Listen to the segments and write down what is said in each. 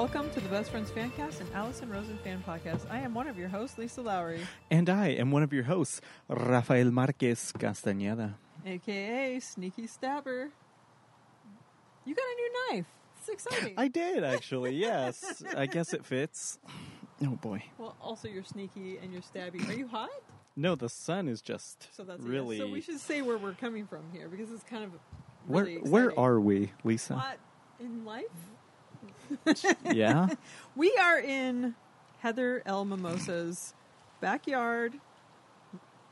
Welcome to the Best Friends Fancast and Allison Rosen Fan Podcast. I am one of your hosts, Lisa Lowry, And I am one of your hosts, Rafael Marquez Castañeda. aka Sneaky Stabber. You got a new knife. It's exciting. I did actually, yes. I guess it fits. Oh boy. well, also you're sneaky and you're stabby. Are you hot? No, the sun is just So that's a yes. really. So we should say where we're coming from here because it's kind of where really where exciting. are we, Lisa? What in life? Yeah. We are in Heather L. Mimosa's backyard.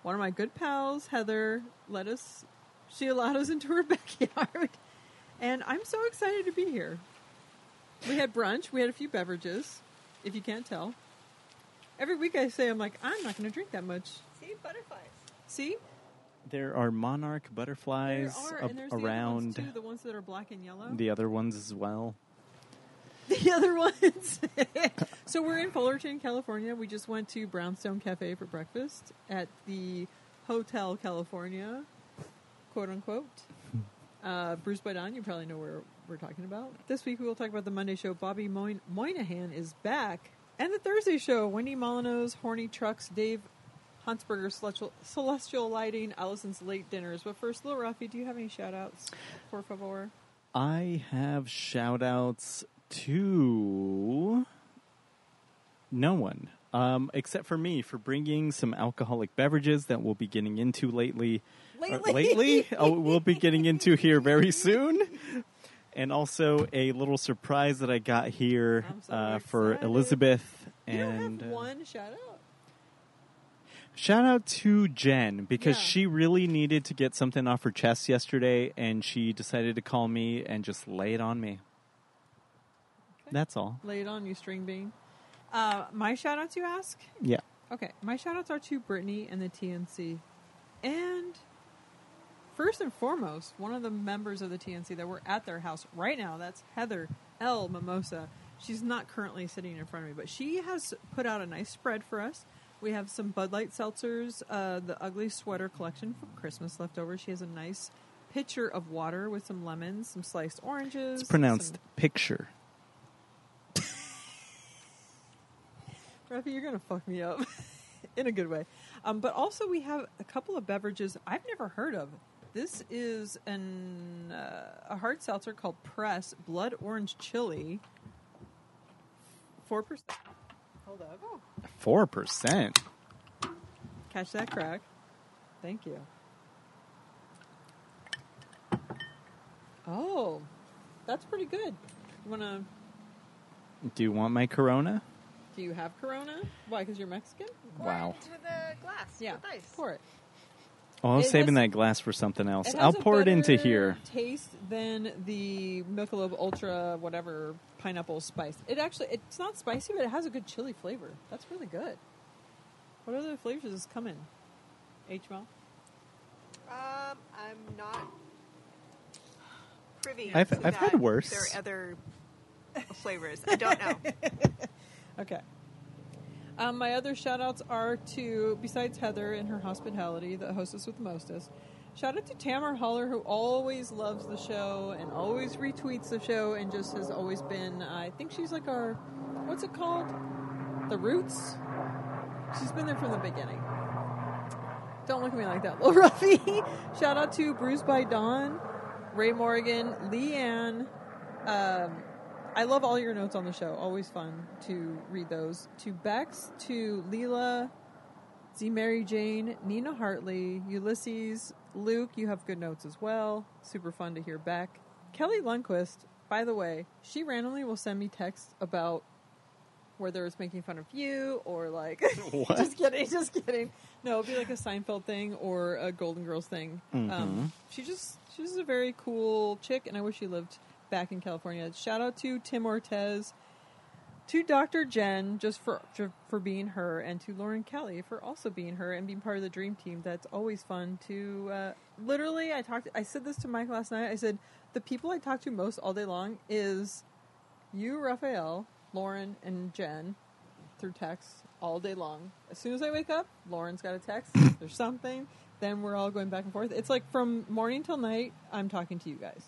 One of my good pals, Heather, let us. She allowed us into her backyard, and I'm so excited to be here. We had brunch. We had a few beverages, if you can't tell. Every week I say I'm like I'm not going to drink that much. See butterflies. See, There are monarch there butterflies are, up and there's the around other ones too, the ones that are black and yellow. the other ones as well. the other ones. so we're in Fullerton, California. We just went to Brownstone Cafe for breakfast at the Hotel California, quote unquote. Uh, Bruce by Dawn, you probably know where we're talking about. This week we will talk about the Monday show. Bobby Moynihan is back. And the Thursday show, Wendy Molyneux's Horny Trucks, Dave Huntsberger's Celestial, Celestial Lighting, Allison's Late Dinners. But first, Lil Ruffy, do you have any shout outs, por favor? I have shout outs to no one. Um, except for me for bringing some alcoholic beverages that we'll be getting into lately. or Lately. lately? oh, we'll be getting into here very soon. And also a little surprise that I got here so uh, for. Elizabeth. You and uh, one shout out? Shout out to Jen because Yeah. she really needed to get something off her chest yesterday, and she decided to call me and just lay it on me. That's all. Lay it on you, string bean. Uh, my shout outs, you ask? Yeah. Okay, my shout outs are to Brittany and the TNC. And first and foremost, one of the members of the TNC that we're at their house right now, that's Heather L. Mimosa. She's not currently sitting in front of me, but she has put out a nice spread for us. We have some Bud Light seltzers, uh, the Ugly Sweater collection from Christmas left over. She has a nice pitcher of water with some lemons, some sliced oranges. It's pronounced some- picture. Rafi, you're gonna fuck me up in a good way. Um, but also, we have a couple of beverages I've never heard of. This is an uh, a hard seltzer called Press Blood Orange Chili. Four percent. Hold up. Four percent. catch that crack. Thank you. Oh, that's pretty good. You wanna? Do you want my Corona? Do you have Corona? Why? Because you're Mexican? Wow. Into the glass. Yeah. With ice. Pour it. Oh, I was It saving has- that glass for something else. It has I'll a pour it into better here. Taste than the Michelob Ultra, whatever pineapple spice. It actually it's not spicy, but it has a good chili flavor. That's really good. What other flavors does this come in? H Mel. Um, I'm not privy. I've- to I've had that. worse. There are other flavors. I don't know. Okay. Um, my other shout outs are to, besides Heather and her hospitality, the hostess with the mostest, shout out to Tamara Holler, who always loves the show and always retweets the show and just has always been, I think she's like our, what's it called? The Roots? She's been there from the beginning. Don't look at me like that, little Ruffy. shout out to Bruce by Dawn, Ray Morgan, Leanne, um, I love all your notes on the show. Always fun to read those. To Bex, to Leela, Z Mary Jane, Nina Hartley, Ulysses, Luke, you have good notes as well. Super fun to hear back. Kelly Lundquist, by the way, she randomly will send me texts about whether it's making fun of you or like What? just kidding, just kidding. No, it'd be like a Seinfeld thing or a Golden Girls thing. Mm-hmm. Um, she just she's a very cool chick, and I wish she lived back in California. Shout out to Tim Ortez, to Dr. Jen just for for being her, and to Lauren Kelly for also being her and being part of the dream team. That's always fun to. Uh, literally, I talked. I said this to Mike last night. I said the people I talk to most all day long is you, Raphael, Lauren, and Jen through text all day long. As soon as I wake up, Lauren's got a text. There's something. Then we're all going back and forth. It's like from morning till night. I'm talking to you guys.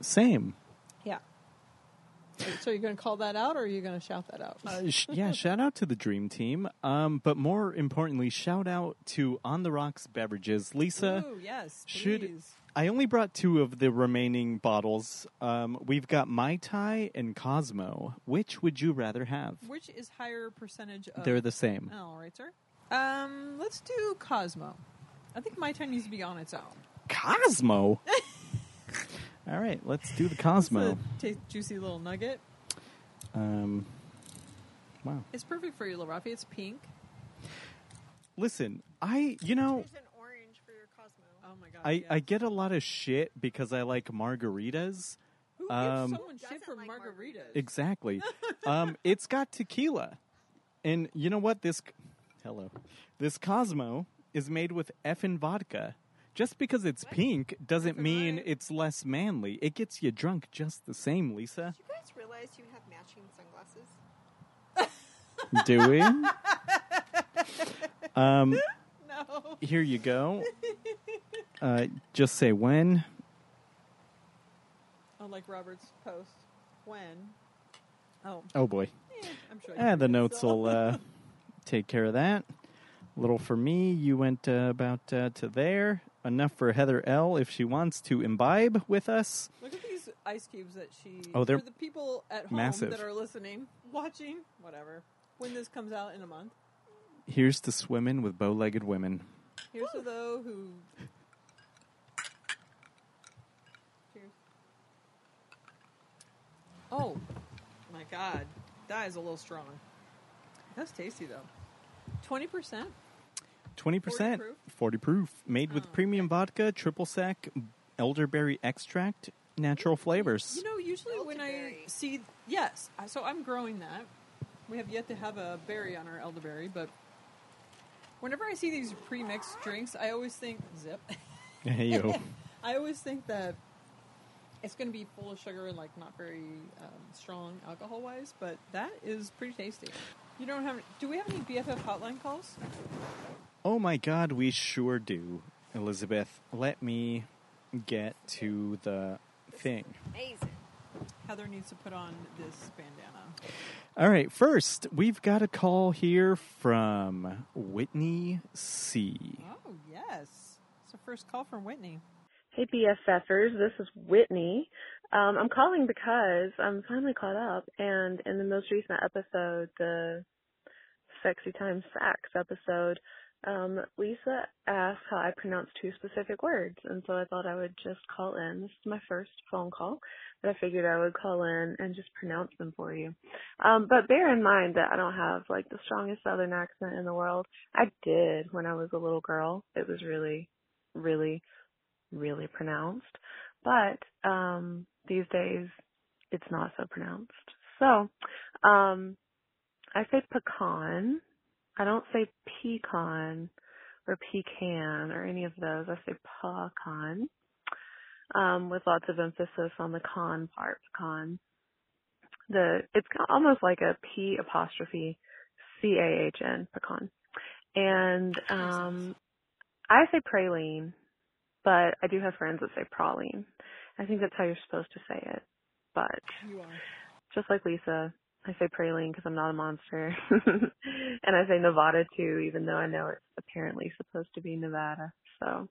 Same. Yeah. So you're going to call that out, or are you going to shout that out? Uh, sh- yeah, shout out to the Dream Team. Um, but more importantly, shout out to On the Rocks Beverages. Lisa, Ooh, yes, should please. I only brought two of the remaining bottles. Um, we've got Mai Tai and Cosmo. Which would you rather have? Which is higher percentage of? They're the same. All right, sir. Um, let's do Cosmo. I think my time needs to be on its own. Cosmo. All right, let's do the Cosmo. It's a ta- juicy little nugget. Um, wow. It's perfect for you, little Rafi. It's pink. Listen, I you know There's an orange for your Cosmo. Oh my god. I yes. I get a lot of shit because I like margaritas. Who um, gives someone shit Doesn't for like margaritas? margaritas? Exactly. um, it's got tequila, and you know what? This hello, this Cosmo is made with effin' vodka. Just because it's pink doesn't Effing mean right. it's less manly. It gets you drunk just the same, Lisa. Do you guys realize you have matching sunglasses? Do we? um, no. here you go. Uh, just say when. Unlike Robert's post. When? Oh, Oh boy. eh, I'm sure. Ah, the notes so. will uh, take care of that. A Little for me, you went uh, about uh, to there. Enough for Heather L. if she wants to imbibe with us. Look at these ice cubes that she. Oh, they're for the people at home massive. that are listening, watching, whatever. When this comes out in a month, Here's to swimming with bow-legged women. here's to those who. Cheers. Oh, my God, that is a little strong. That's tasty though. Twenty percent. Twenty percent, 40 proof? forty proof, made with Oh, premium vodka, triple sec, elderberry extract, natural flavors. You know, usually when I Elderberry. see yes, I- so I'm growing that. We have yet to have a berry on our elderberry, but whenever I see these pre-mixed drinks, I always think zip. Hey yo, I always think that it's going to be full of sugar and like not very um, strong alcohol wise, but that is pretty tasty. You don't have? Do we have any BFF hotline calls? Oh my God, we sure do, Elizabeth. Let me get to the thing. Amazing. Heather needs to put on this bandana. All right, first, we've got a call here from Whitney C. Oh yes, it's the first call from Whitney. Hey BFFers, this is Whitney. Um, I'm calling because I'm finally caught up, and in the most recent episode, the Sexy Time Facts episode, um, Lisa asked how I pronounce two specific words, and so I thought I would just call in. This is my first phone call, but I figured I would call in and just pronounce them for you. Um, but bear in mind that I don't have like the strongest Southern accent in the world. I did when I was a little girl. It was really, really really pronounced. But um these days it's not so pronounced. So, um I say pecan. I don't say pecan or pecan or any of those. I say pecan. Um with lots of emphasis on the con part, pecan. The it's almost like a P apostrophe C A H N pecan. And um I say praline but I do have friends that say praline. I think that's how you're supposed to say it. But just like Lisa, I say praline because I'm not a monster. and I say Nevada too, even though I know it's apparently supposed to be Nevada. So,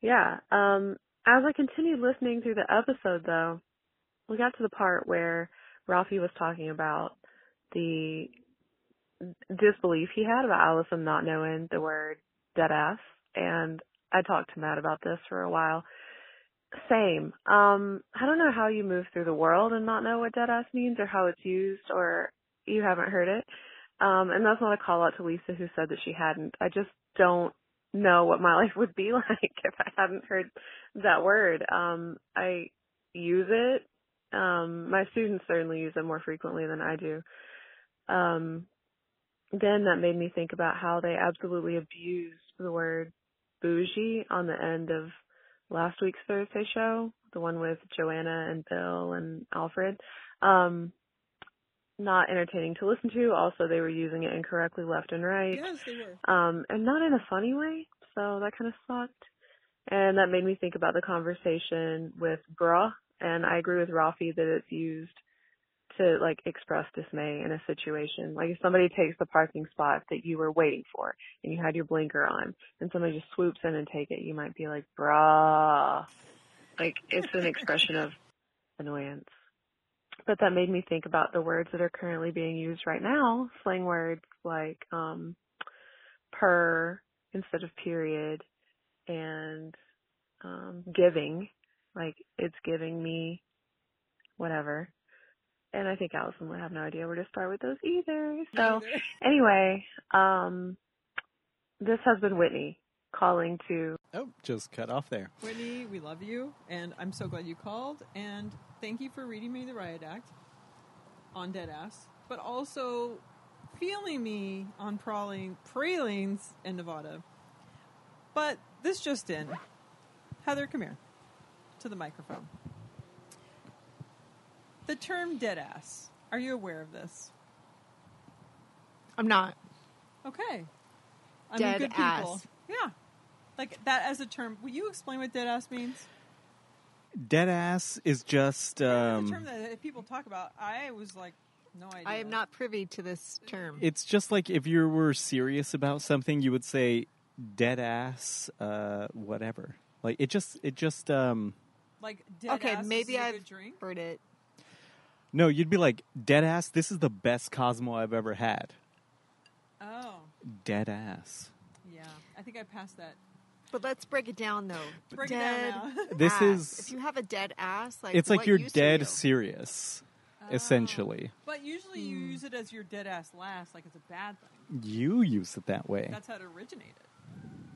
yeah. Um, as I continued listening through the episode though, we got to the part where Ralphie was talking about the disbelief he had about Allison not knowing the word dead ass. And I talked to Matt about this for a while. Same. Um, I don't know how you move through the world and not know what dead ass means or how it's used or you haven't heard it. Um, and that's not a call out to Lisa who said that she hadn't. I just don't know what my life would be like if I hadn't heard that word. Um, I use it. Um, my students certainly use it more frequently than I do. Um, then that made me think about how they absolutely abused the word bougie on the end of last week's Thursday show, the one with Joanna and Bill and Alfred. Um, not entertaining to listen to. Also, they were using it incorrectly left and right. Yes, they were. Um, and not in a funny way. So that kind of sucked. And that made me think about the conversation with bruh. And I agree with Rafi that it's used to like express dismay in a situation. Like if somebody takes the parking spot that you were waiting for and you had your blinker on and somebody just swoops in and take it, you might be like, bruh. Like it's an expression of annoyance. But that made me think about the words that are currently being used right now, slang words like um per instead of period and um giving. Like it's giving me whatever. And I think Allison would have no idea where to start with those either. So Neither. anyway, um this has been Whitney calling to Oh, just cut off there. Whitney, we love you, and I'm so glad you called. And thank you for reading me the riot act on Deadass, but also feeling me on prowling pralines in Nevada. But this just in, Heather, come here to the microphone. The term deadass. Are you aware of this? I'm not. Okay. I Dead good people. ass. Yeah. Like that as a term. Will you explain what dead ass means? Dead ass is just it's a um, term that people talk about. I was like, no idea. I am not privy to this term. it's just like if you were serious about something, you would say dead ass, uh, whatever. Like it just, it just, um, like dead okay, ass. maybe is a I've good drink. heard it. No, you'd be like dead ass. This is the best Cosmo I've ever had. Oh, Dead ass. yeah. I think I passed that. But let's break it down though. Break it dead down now. This ass. is- if you have a dead ass, like it's like you're dead you? serious, Oh. essentially. But usually you Hmm. use it as your dead ass last, like it's a bad thing. You use it that way. That's how it originated.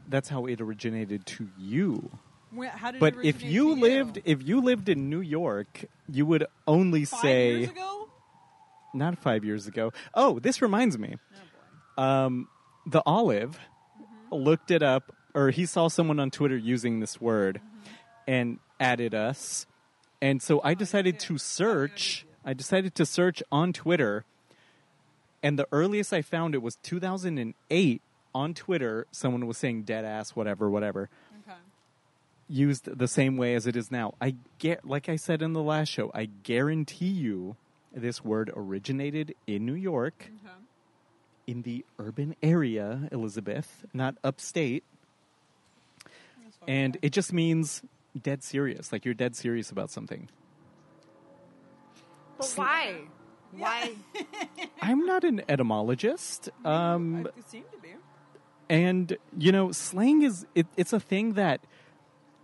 That's how it originated to you. Wh- How did But if you to lived, if you lived in New York, you would only five say years ago, not five years ago. Oh, this reminds me. oh. Um, the olive Mm-hmm. looked it up, or he saw someone on Twitter using this word Mm-hmm. and added us. And so I decided did. to Oh, search. I decided to search on Twitter, and the earliest I found it was 2008 on Twitter. Someone was saying dead ass, whatever, whatever. Okay. Used the same way as it is now. I get, like I said in the last show, I guarantee you, this word originated in New York Okay. in the urban area, Elizabeth, not upstate. That's. And it just means dead serious, like you're dead serious about something. But why? Why? I'm not an etymologist. Um, it seemed to be. and, you know, slang is, it, it's a thing that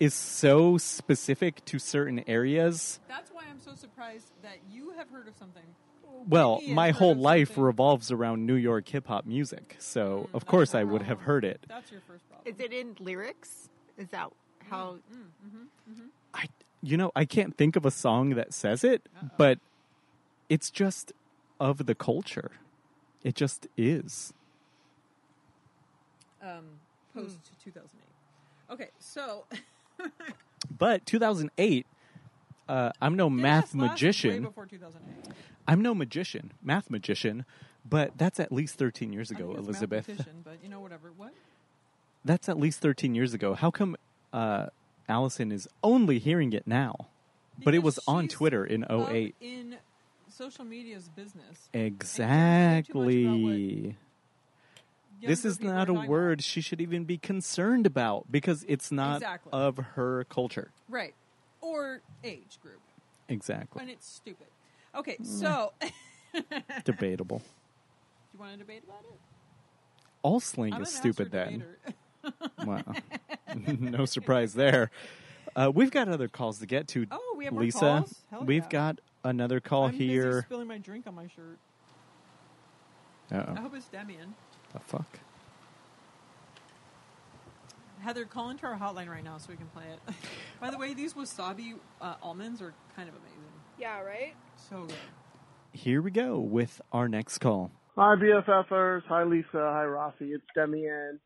is so specific to certain areas. That's why I'm so surprised that you have heard of something. Well, Whitney has my whole life something. revolves around New York hip hop music. So, Mm, of course, that's I would have heard it. That's your first problem. Is it in lyrics? Is that how? Mm. I, you know, I can't think of a song that says it, Uh-oh. but it's just of the culture. It just is. um, post 2008? Okay, so But 2008, uh, I'm no Deadass math Last way magician. before 2008. I'm no magician, math magician, but that's at least 13 years I ago, think it's Elizabeth. mathematician, but you know whatever. What? That's at least 13 years ago. How come uh, Allison is only hearing it now? But it Because was on she's Twitter in up 08. in social media's business. Exactly. This is not a word she should even be concerned about because it's not Exactly. of her culture. right? Or age group, Exactly. and it's stupid. Okay, so Debatable. do you want to debate about it? All slang I'm is stupid then. Wow. no surprise there. Uh, we've got other calls to get to. Oh, we have Lisa. we've yeah. got another call I'm here. spilling my drink on my shirt. Uh I hope it's Demian. The fuck? Heather, call into our hotline right now so we can play it. By the way, these wasabi uh, almonds are kind of amazing. Yeah, right. So good. Here we go with our next call. Hi BFFers. Hi Lisa. Hi Rafi. It's Demian.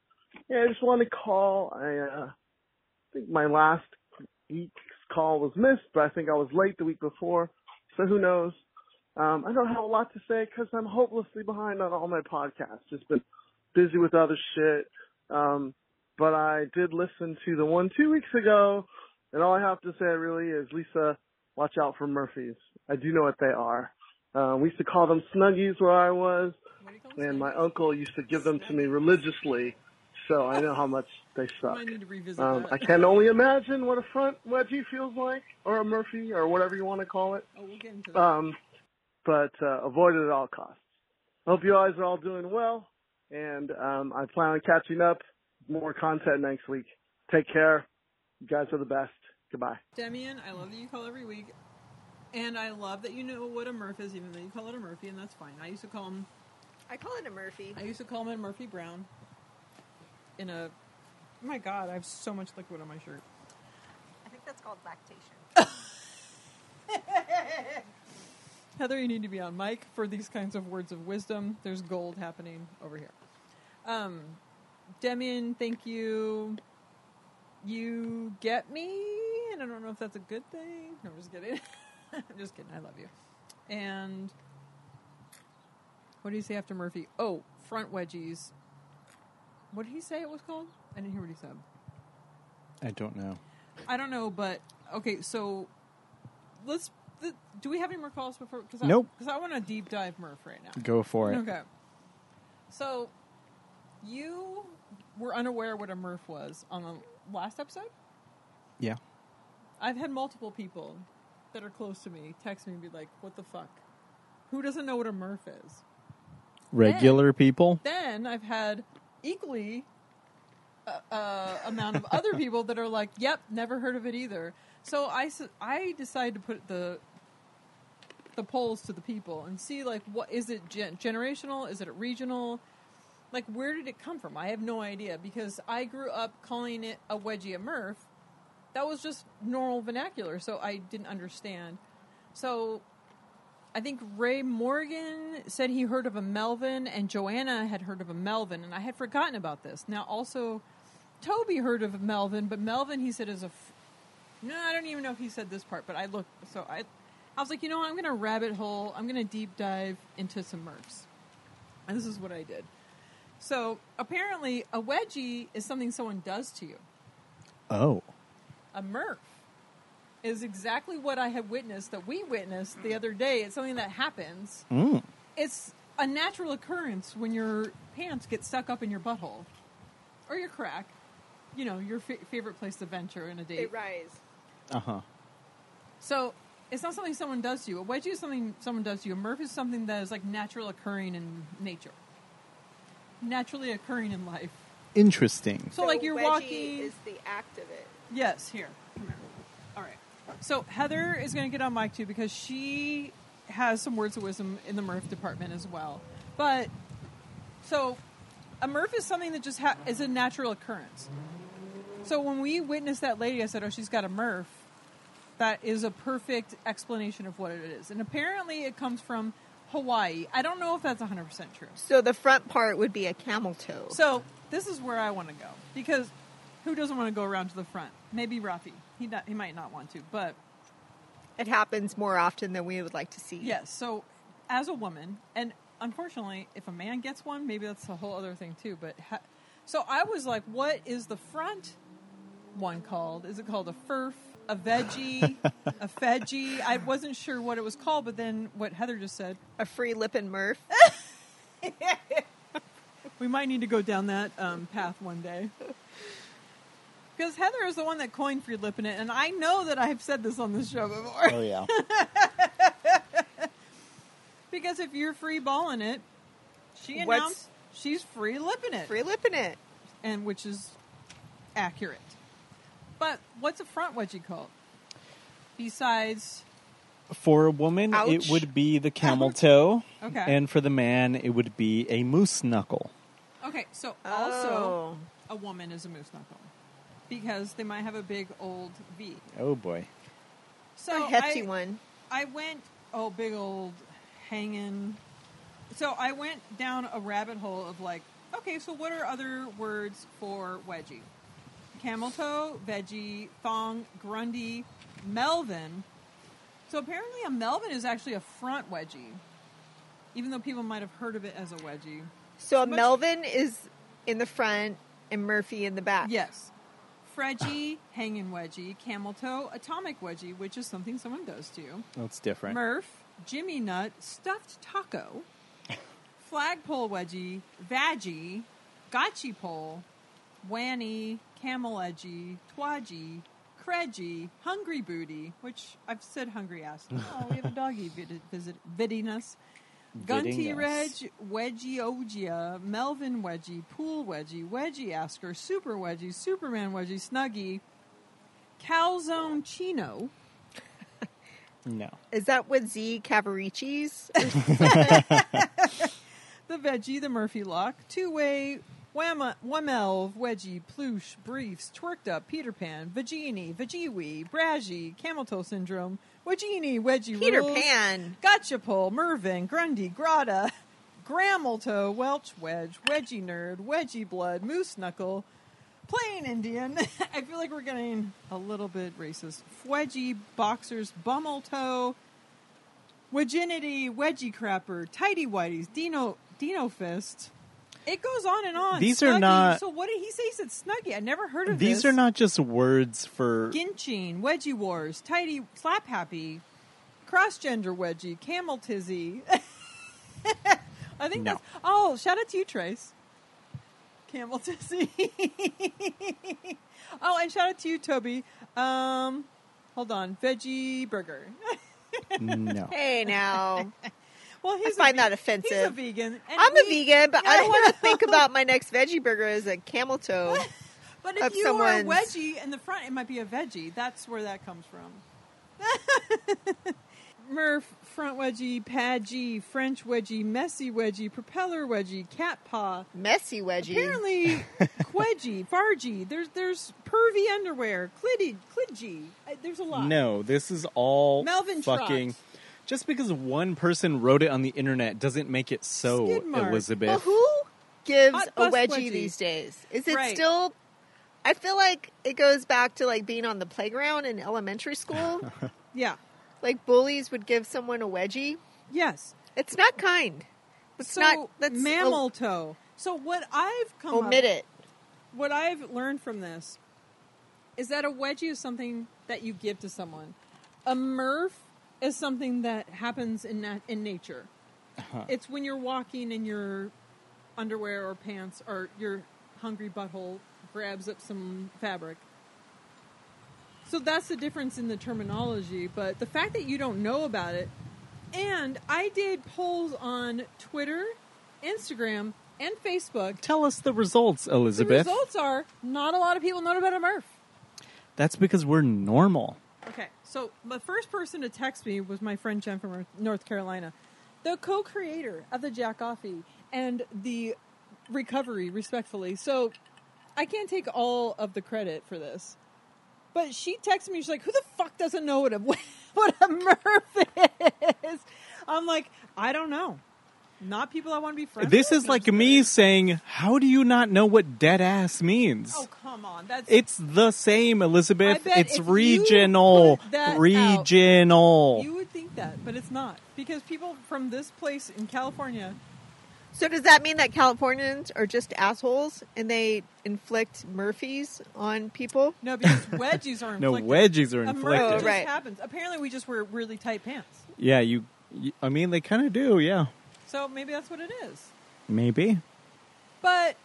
Yeah, I just want to call. I uh, think my last week's call was missed, but I think I was late the week before. So who knows? Um, I don't have a lot to say because I'm hopelessly behind on all my podcasts. Just been busy with other shit. Um, but I did listen to the one two weeks ago, and all I have to say really is, Lisa, watch out for Murphys. I do know what they are. Uh, we used to call them Snuggies where I was, What do you call them? and my uncle used to give them to me religiously, so I know how much they suck. I, need to revisit Um, that. I can only imagine what a front wedgie feels like, or a Murphy, or whatever you want to call it. Oh, we'll get into that. Um, but uh, avoid it at all costs. Hope you guys are all doing well, and um, I plan on catching up. More content next week. Take care. You guys are the best. Goodbye. Demian, I love that you call every week. And I love that you know what a Murph is, even though you call it a Murphy, and that's fine. I used to call him, I call it a Murphy. I used to call him a Murphy Brown. In a, oh my God, I have so much liquid on my shirt. I think that's called lactation. Heather, you need to be on mic for these kinds of words of wisdom. There's gold happening over here. Um, Demian, thank you. You get me, and I don't know if that's a good thing. No, I'm just kidding. I'm just kidding. I love you. And what did he say after Murphy? Oh, front wedgies. What did he say it was called? I didn't hear what he said. I don't know. I don't know, but okay. So let's. Th- Do we have any more calls before? Cause Nope. Because I, want to deep dive Murph right now. Go for it. Okay. So you were unaware what a Murph was on the last episode. Yeah. I've had multiple people that are close to me text me and be like, "What the fuck? Who doesn't know what a Murph is?" Regular people. Then I've had equally uh, uh, amount of other people that are like, "Yep, never heard of it either." So I I decided to put the the polls to the people and see like what is it gen- generational? Is it regional? Like where did it come from? I have no idea because I grew up calling it a wedgie a Murph. That was just normal vernacular, so I didn't understand. So I think Ray Morgan said he heard of a Melvin, and Joanna had heard of a Melvin, and I had forgotten about this. Now, also, Toby heard of a Melvin, but Melvin he said is a. F- no, I don't even know if he said this part, but I looked. So I, I was like, you know, what? I'm going to rabbit hole. I'm going to deep dive into some Murphs, and this is what I did. So apparently, a wedgie is something someone does to you. Oh. A Murph is exactly what I had witnessed that we witnessed the other day. It's something that happens Mm. it's a natural occurrence when your pants get stuck up in your butthole or your crack. You know, your fa- favorite place to venture in a They date. rise. Uh huh. So it's not something someone does to you. A wedgie is something someone does to you. A Murph is something that is like natural occurring in nature, naturally occurring in life. Interesting. So, like you're wedgie walking. is the act of it. Yes, here. Come here. All right. So Heather is going to get on mic too because she has some words of wisdom in the Murph department as well. But so a Murph is something that just ha- is a natural occurrence. So when we witnessed that lady, I said, "Oh, she's got a Murph." That is a perfect explanation of what it is, and apparently it comes from Hawaii. I don't know if that's 100 percent true. So the front part would be a camel toe. So this is where I want to go because who doesn't want to go around to the front? Maybe Rafi. He not, he might not want to, but it happens more often than we would like to see. yes. So as a woman, and unfortunately, if a man gets one, maybe that's a whole other thing too. But ha- so I was like, what is the front one called? Is it called a furf? A veggie, a veggie. I wasn't sure what it was called, but then what Heather just said, A free lip and Murph. we might need to go down that um, path one day. Because Heather is the one that coined free lipping it, and I know that I've said this on this show before. Oh yeah. Because if you're free balling it, she What's- announced she's free lipping it, Free lipping it. and which is accurate. But what's a front wedgie called? Besides, For a woman, Ouch. it would be the camel toe. Okay. And for the man, it would be a moose knuckle. okay, so also Oh. a woman is a moose knuckle because they might have a big old V. Oh boy. So a hefty I, one. I went, oh, big old hanging. So I went down a rabbit hole of like, okay, so what are other words for wedgie? Camel toe, veggie, thong, grundy, Melvin. So apparently a Melvin is actually a front wedgie, even though people might have heard of it as a wedgie. So a much- Melvin is in the front and Murphy in the back. Yes. Fredgie, hanging wedgie, camel toe, atomic wedgie, which is something someone does to you. That's different. Murph, Jimmy Nut stuffed taco, flagpole wedgie, veggie, gotchi pole, wanny, camel edgy, twaji, credgy, hungry booty, which I've said hungry ass. Oh, we have a doggy vid- visit viding us. Gunty Viding Reg, us. Wedgie Ogia, Melvin Wedgie, Pool Wedgie, Wedgie Asker, Super Wedgie, Superman Wedgie, Snuggie, Calzone Chino, No. Is that with Z Cavariccis? the Veggie, the Murphy Lock, Two Way, Whamelv, Wedgie, Ploosh, Briefs, Twerked Up, Peter Pan, Vagini, Vagiwi, Bragi, Camel Toe Syndrome, Wedgini, Wedgie Peter Rules, Pan. Gotcha Pole, Mervyn, Grundy, Grata, Gramelto, Welch Wedge, Wedgie Nerd, Wedgie Blood, Moose Knuckle, Plain Indian. I feel like we're getting a little bit racist. Wedgie, Boxers, Bummel Toe, Wedginity, Wedgie Crapper, Tidy Whiteys, Dino, Dino Fist. It goes on and on. These are not- So what did he say? He said Snuggie. I never heard of These this. are not just words for. Ginching, Wedgie Wars, Tidy Slap Happy, Cross Gender Wedgie, Camel Tizzy. I think No. that's. Oh, shout out to you, Trace. Camel Tizzy. oh, and shout out to you, Toby. Um, hold on, Veggie Burger. no. Hey now. Well, he's a find ve- that He's a offensive. vegan. and I'm a vegan, but I don't want to think about my next veggie burger as a camel toe. But if of you are a someone's- wedgie in the front, it might be a veggie. That's where that comes from. Murph, front wedgie, padgy, French wedgie, messy wedgie, propeller wedgie, cat paw. Messy wedgie. Apparently, quedgy, fargy. There's there's pervy underwear, cliddy, clidgy. There's a lot. No, this is all Melvin fucking. Trot. Just because one person wrote it on the internet doesn't make it so, Skid. Elizabeth. Well, who gives Hot a wedgie, wedgie. these days? Is it Right. still? I feel like it goes back to like being on the playground in elementary school. Yeah. like bullies would give someone a wedgie. Yes. It's not kind. It's so not. That's mammal toe. So what I've come o- up omit it. what I've learned from this is that a wedgie is something that you give to someone. A murph is something that happens in na- in nature. Uh-huh. It's when you're walking in your underwear or pants or your hungry butthole grabs up some fabric. So that's the difference in the terminology, but the fact that you don't know about it and I did polls on Twitter, Instagram, and Facebook Tell us the results, Elizabeth. the results are not a lot of people know about a Murph. That's because we're normal. Okay, so the first person to text me was my friend Jen from North Carolina, the co-creator of the Jack Offie and the recovery, respectfully. So I can't take all of the credit for this, but she texted me. She's like, "Who the fuck doesn't know what a what a Murph is?" I'm like, "I don't know." Not people I want to be friends. This with. is like me saying, "How do you not know what dead ass means?" Oh come on, that's It's the same, Elizabeth. It's if you regional. out- Regional. You would think that, but it's not because people from this place in California. So does that mean that Californians are just assholes and they inflict Murphys on people? No, because wedgies are no, inflicted. wedgies are A Murph inflicted. Oh, right. happens. Apparently, we just wear really tight pants. Yeah, you, you. I mean, they kind of do. Yeah, So maybe that's what it is. maybe. But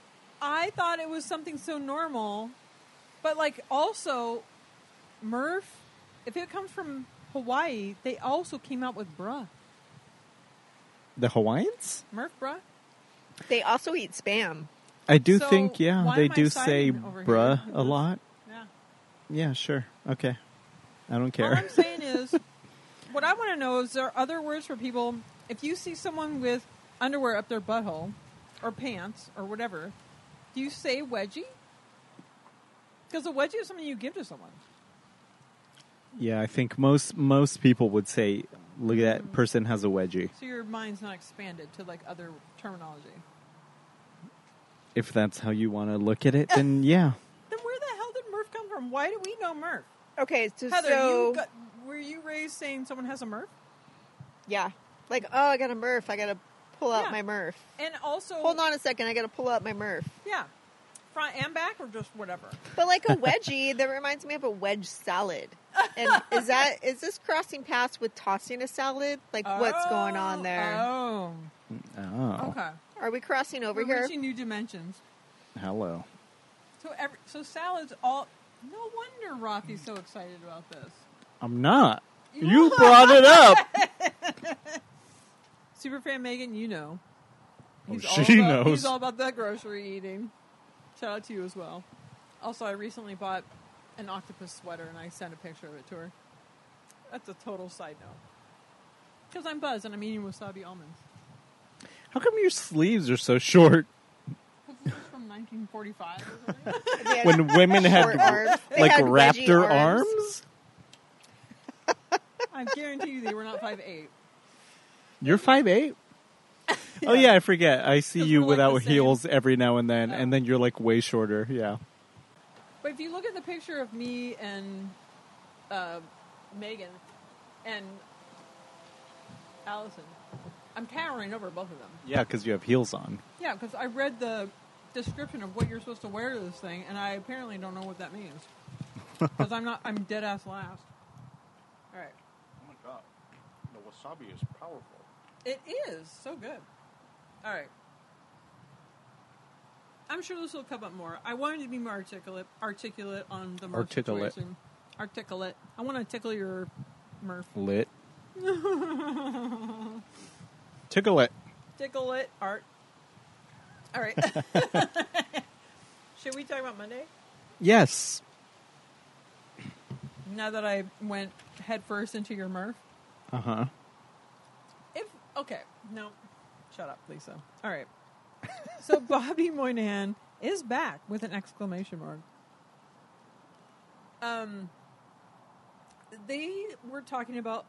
I thought it was something so normal. But like also, Murph, if it comes from Hawaii, they also came out with bruh. The Hawaiians. Murph bruh. They also eat spam. I do So, think, yeah, they do say siding over "bruh" here? a lot. Yeah. Yeah, sure. Okay, I don't All care. I'm saying is, what I want to know is there are other words for people. If you see someone with underwear up their butthole, or pants, or whatever, do you say wedgie? Because a wedgie is something you give to someone. yeah, I think most most people would say, "Look at that person has a wedgie." So your mind's not expanded to like other terminology. If that's how you want to look at it, then yeah. Then where the hell did Murph come from? Why do we know Murph? Okay, so, Heather, so you got, were you raised saying someone has a Murph? yeah, like oh, I got a Murph. I got to pull out Yeah. my Murph. And also, Hold on a second. I got to pull out my Murph. Yeah. front and back, or just whatever? But like a wedgie, that reminds me of a wedge salad. And is that is this crossing paths with tossing a salad? Like what's going on oh, there? Oh, Oh, okay. Are we crossing over We're here? reaching new dimensions. hello. So every so salads all. No wonder Rothy's so excited about this. I'm not. You brought it up. Superfan Megan, you know. Oh, all she about, knows. He's all about that grocery eating. Shout out to you as well. Also, I recently bought an octopus sweater and I sent a picture of it to her. That's a total side note. Because I'm Buzz and I'm eating wasabi almonds. How come your sleeves are so short? This is from 1945 or something. They had When women had arms. Like had wedgie raptor arms. arms? I guarantee you they were not 5'8. You're five eight. Oh yeah, I forget. I see you we're, like, without same. heels every now and then, Oh. and then you're like way shorter. Yeah. But if you look at the picture of me and uh, Megan and Allison, I'm towering over both of them. Yeah, because you have heels on. Yeah, because I read the description of what you're supposed to wear to this thing, and I apparently don't know what that means. Because I'm not, I'm dead ass last. All right. Oh my god, the wasabi is powerful. It is so good. All right. I'm sure this will come up more. I wanted to be more articulate, articulate on the Murph Articulate. situation. Articulate. I want to tickle your Murph. Lit. Tickle it. Tickle it, art. All right. Should we talk about Monday? Yes. Now that I went headfirst into your Murph. Uh huh. Okay, no, shut up, Lisa. All right. So Bobby Moynihan is back with an exclamation mark. Um, they were talking about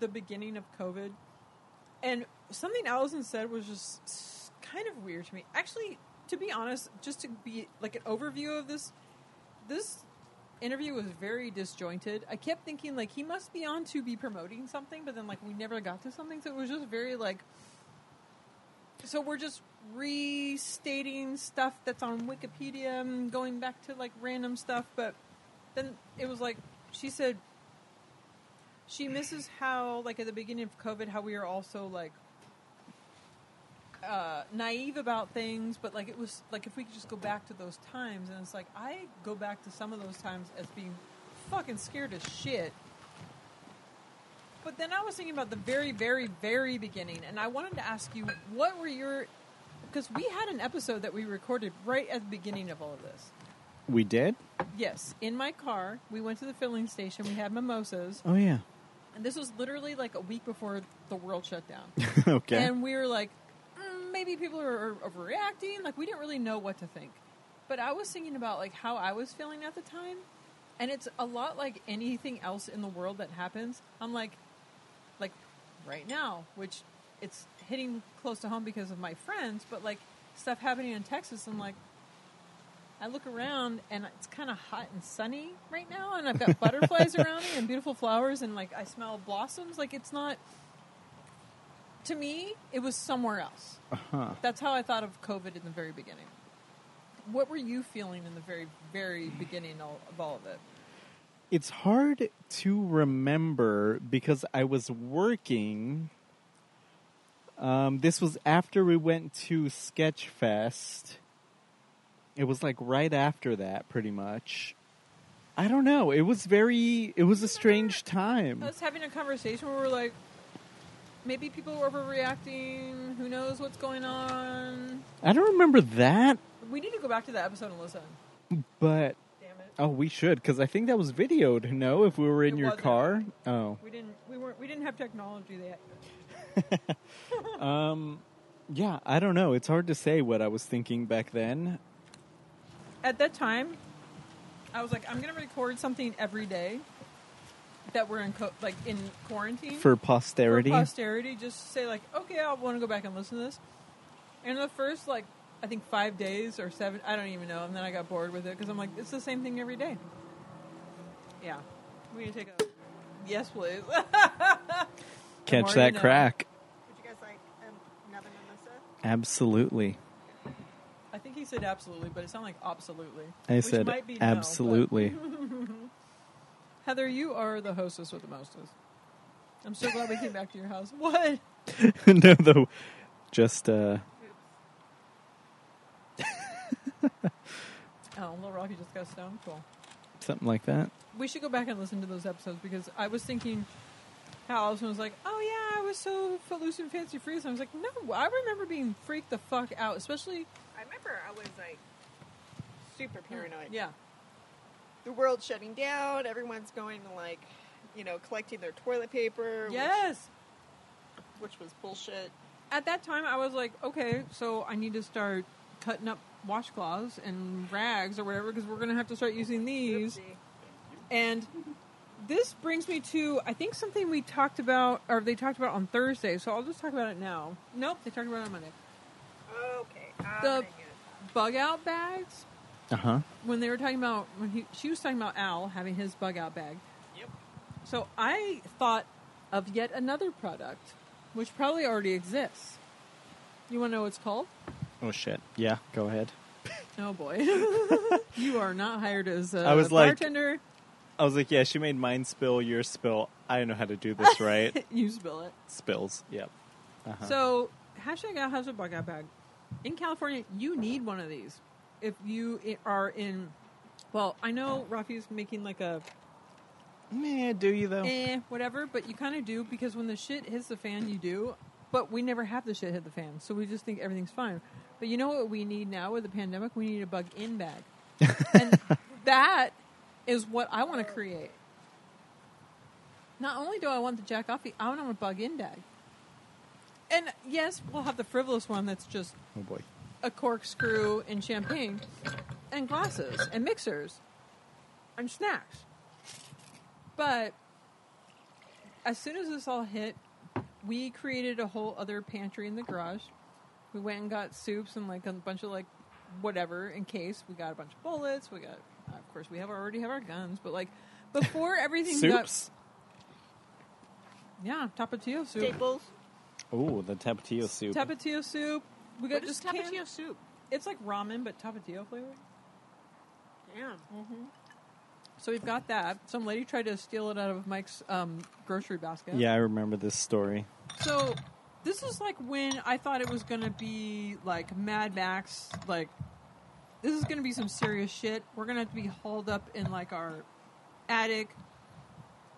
the beginning of COVID, and something Allison said was just kind of weird to me. Actually, to be honest, just to be like an overview of this, this interview was very disjointed. I kept thinking like he must be on to be promoting something, but then like we never got to something, so it was just very like. So we're just restating stuff that's on Wikipedia and going back to like random stuff, but then it was like she said she misses how like at the beginning of COVID how we were also like uh, naive about things, but like it was like if we could just go back to those times, and it's like I go back to some of those times as being fucking scared as shit. But then I was thinking about the very, very, very beginning, and I wanted to ask you, what were your? Because we had an episode that we recorded right at the beginning of all of this. We did. Yes, in my car, we went to the filling station. We had mimosas, Oh yeah. and this was literally like a week before the world shut down. okay. And we were like, maybe people are overreacting. Like we didn't really know what to think. But I was thinking about like how I was feeling at the time, and it's a lot like anything else in the world that happens. I'm like, like right now, which it's hitting close to home because of my friends, but like stuff happening in Texas. I'm like. I look around and it's kind of hot and sunny right now, and I've got butterflies around me and beautiful flowers, and like I smell blossoms. Like it's not to me, it was somewhere else. uh-huh. That's how I thought of COVID in the very beginning. What were you feeling in the very, very beginning of all of it? It's hard to remember because I was working. Um, this was after we went to Sketchfest. It was like right after that, pretty much. I don't know. It was very. It was a strange time. I was having a conversation where we're like, maybe people were overreacting. Who knows what's going on? I don't remember that, We need to go back to that episode and listen. but Damn it. oh, we should because I think that was videoed. No, if we were in It your wasn't. car. Oh, We didn't. We weren't. We didn't have technology yet. um, yeah. I don't know. It's hard to say what I was thinking back then. At that time, I was like, I'm gonna record something every day that we're in co- like in quarantine For posterity, for posterity, just say like, okay, I want to go back and listen to this. And the first like, I think five days or seven, I don't even know. And then I got bored with it because I'm like, it's the same thing every day. Yeah, we need to take a yes, please. catch already that know. crack. Would you guys like um, another mimosa? Absolutely. I think he said absolutely, but it sounded like absolutely. I which said might be no, absolutely. Heather, you are the hostess with the mostest. I'm so glad we came back to your house. What? no, though, just uh, Oh, little Rocky just got stoned. Cool. something like that. We should go back and listen to those episodes because I was thinking how Allison was like, "Oh yeah, I was so footloose and fancy free." So I was like, "No, I remember being freaked the fuck out, especially I remember I was like super paranoid. yeah, The world's shutting down. Everyone's going to like, you know, collecting their toilet paper. yes." Which, was bullshit. At that time, I was like, "Okay, so I need to start cutting up washcloths and rags or whatever because we're gonna have to start using these." And this brings me to, I think, something we talked about, or they talked about on Thursday. So I'll just talk about it now. Nope, they talked about it on Monday. Okay. I'm The- Bug out bags. Uh huh. When they were talking about when he, she was talking about Al having his bug out bag. Yep. So I thought of yet another product, which probably already exists. You want to know what it's called? Oh shit. Yeah, go ahead. Oh boy, you are not hired as a I was like- bartender. I was like, yeah, she made mine spill, yours spill. I don't know how to do this right. you spill it. Spills. Yep. Uh-huh. So hashtag Al has a bug out bag. In California, you need one of these if you are in. Well, I know Rafi's making like a man, do you though? eh whatever, but you kind of do because when the shit hits the fan, you do. But we never have the shit hit the fan, so we just think everything's fine. But you know what we need now with the pandemic? We need a bug in bag, and that is what I want to create. Not only do I want the Jack Coffee, I want a bug in bag. And yes, we'll have the frivolous one that's just Oh boy. A corkscrew and champagne and glasses and mixers and snacks. But as soon as this all hit, we created a whole other pantry in the garage. We went and got soups and like a bunch of like whatever in case we got a bunch of bullets. We got, of course, we have already have our guns, but like before everything Soups. got yeah tapatio soup, Staples. Oh, the tapatio soup. tapatio soup. We got What is just canned- tapatio soup? It's like ramen, but tapatio flavor. Damn. So we've got that. Some lady tried to steal it out of Mike's um, grocery basket. yeah, I remember this story. So this is like when I thought it was going to be like Mad Max. Like this is going to be some serious shit. We're going to have to be hauled up in like our attic.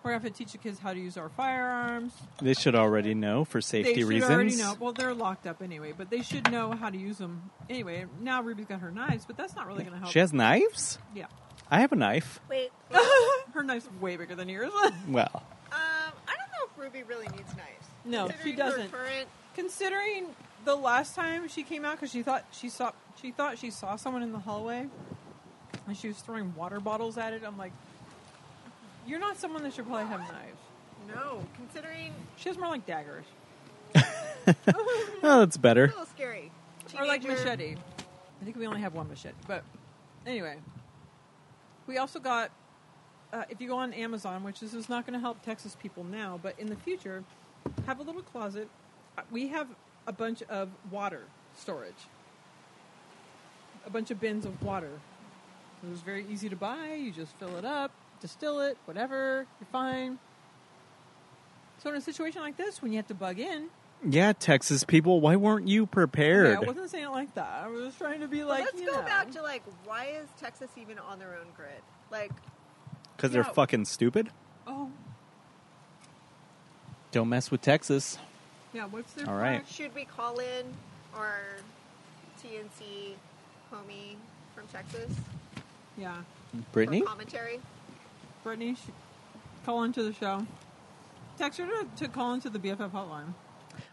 We're going to have to teach the kids how to use our firearms. They should already know for safety reasons. they should reasons. already know. Well, they're locked up anyway, but they should know how to use them anyway. Now Ruby's got her knives, but that's not really going to help. She has knives? yeah. I have a knife. Wait. her knife's way bigger than yours. Well, Um, I don't know if Ruby really needs knives. No, she Considering her doesn't. Current, Considering the last time she came out, because she thought she saw she thought she saw someone in the hallway, and she was throwing water bottles at it. I'm like, you're not someone that should probably have knives. no, considering She has more like daggers oh, that's a better. little scary. or like Teenager. machete. I think we only have one machete, but anyway, we also got. Uh, if you go on Amazon, which this is not going to help Texas people now, but in the future, have a little closet. Uh, We have a bunch of water storage, a bunch of bins of water. It was very easy to buy. You just fill it up, distill it, whatever. You're fine. So in a situation like this, when you have to bug in, Yeah, Texas people, why weren't you prepared? Okay, I wasn't saying it like that. I was just trying to be But like, let's you go know. back to like, why is Texas even on their own grid? Like, Because they're Yeah. fucking stupid. Oh, Don't mess with Texas. yeah. What's their All right. flag? should we call in our TNC homie from Texas Yeah, Brittany? for commentary? Brittany, sh- call into the show. Text her to, to call into the BFF hotline.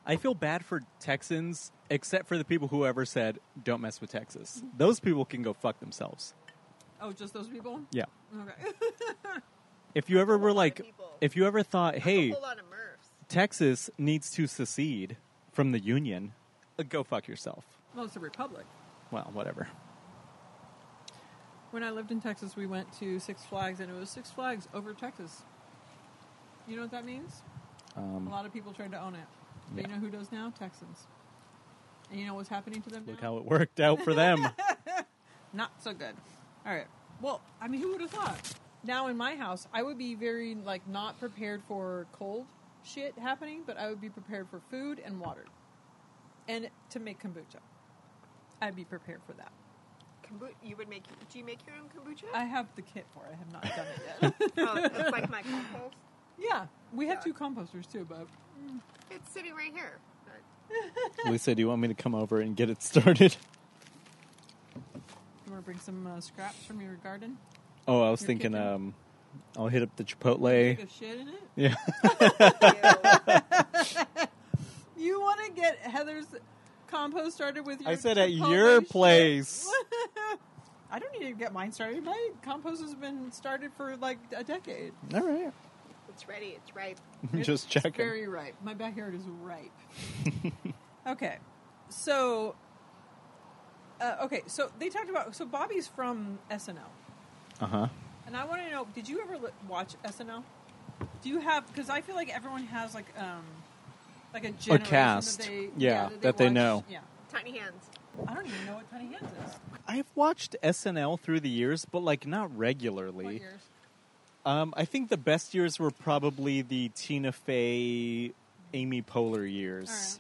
I feel bad for Texans, except for the people who ever said, don't mess with Texas. Those people can go fuck themselves. Oh, just those people. Yeah. Okay. If you ever were like, if you ever thought, hey, a whole lot of Murphs. Texas needs to secede from the Union, uh, go fuck yourself. well, it's a republic. Well, whatever. When I lived in Texas, we went to Six Flags, and it was Six Flags over Texas. You know what that means? A Um, lot of people tried to own it. But you know who does now? Texans. And you know what's happening to them look now? how it worked out for them. not so good. All right. Well, I mean, who would have thought? Now in my house, I would be very like not prepared for cold shit happening, but I would be prepared for food and water, and to make kombucha. I'd be prepared for that. Kombu- you would make. Do you make your own kombucha? I have the kit for it. I have not done it yet. oh, it's like my compost. yeah, we have Yeah. two composters too, but It's sitting right here. Lisa, do you want me to come over and get it started? you want to bring some uh, scraps from your garden? Oh, I was Your thinking kitchen? um, I'll hit up the Take Chipotle. a shit in it. Yeah. You want to get Heather's compost started with your I said at your place. I don't need to get mine started. My compost has been started for like a decade. All right. It's ready. It's ripe. Just It's checking. very ripe. My backyard is ripe. okay, so uh, okay, so they talked about so Bobby's from SNL, Uh huh. and I want to know: Did you ever li- watch SNL? Do you have? Because I feel like everyone has like um like a generation cast. that they Yeah, that they watch- know. Yeah, Tiny hands. I don't even know what Tiny Hands is. I've watched SNL through the years, but like not What regularly. years? Um, I think the best years were probably the Tina Fey, Amy Poehler years. All right.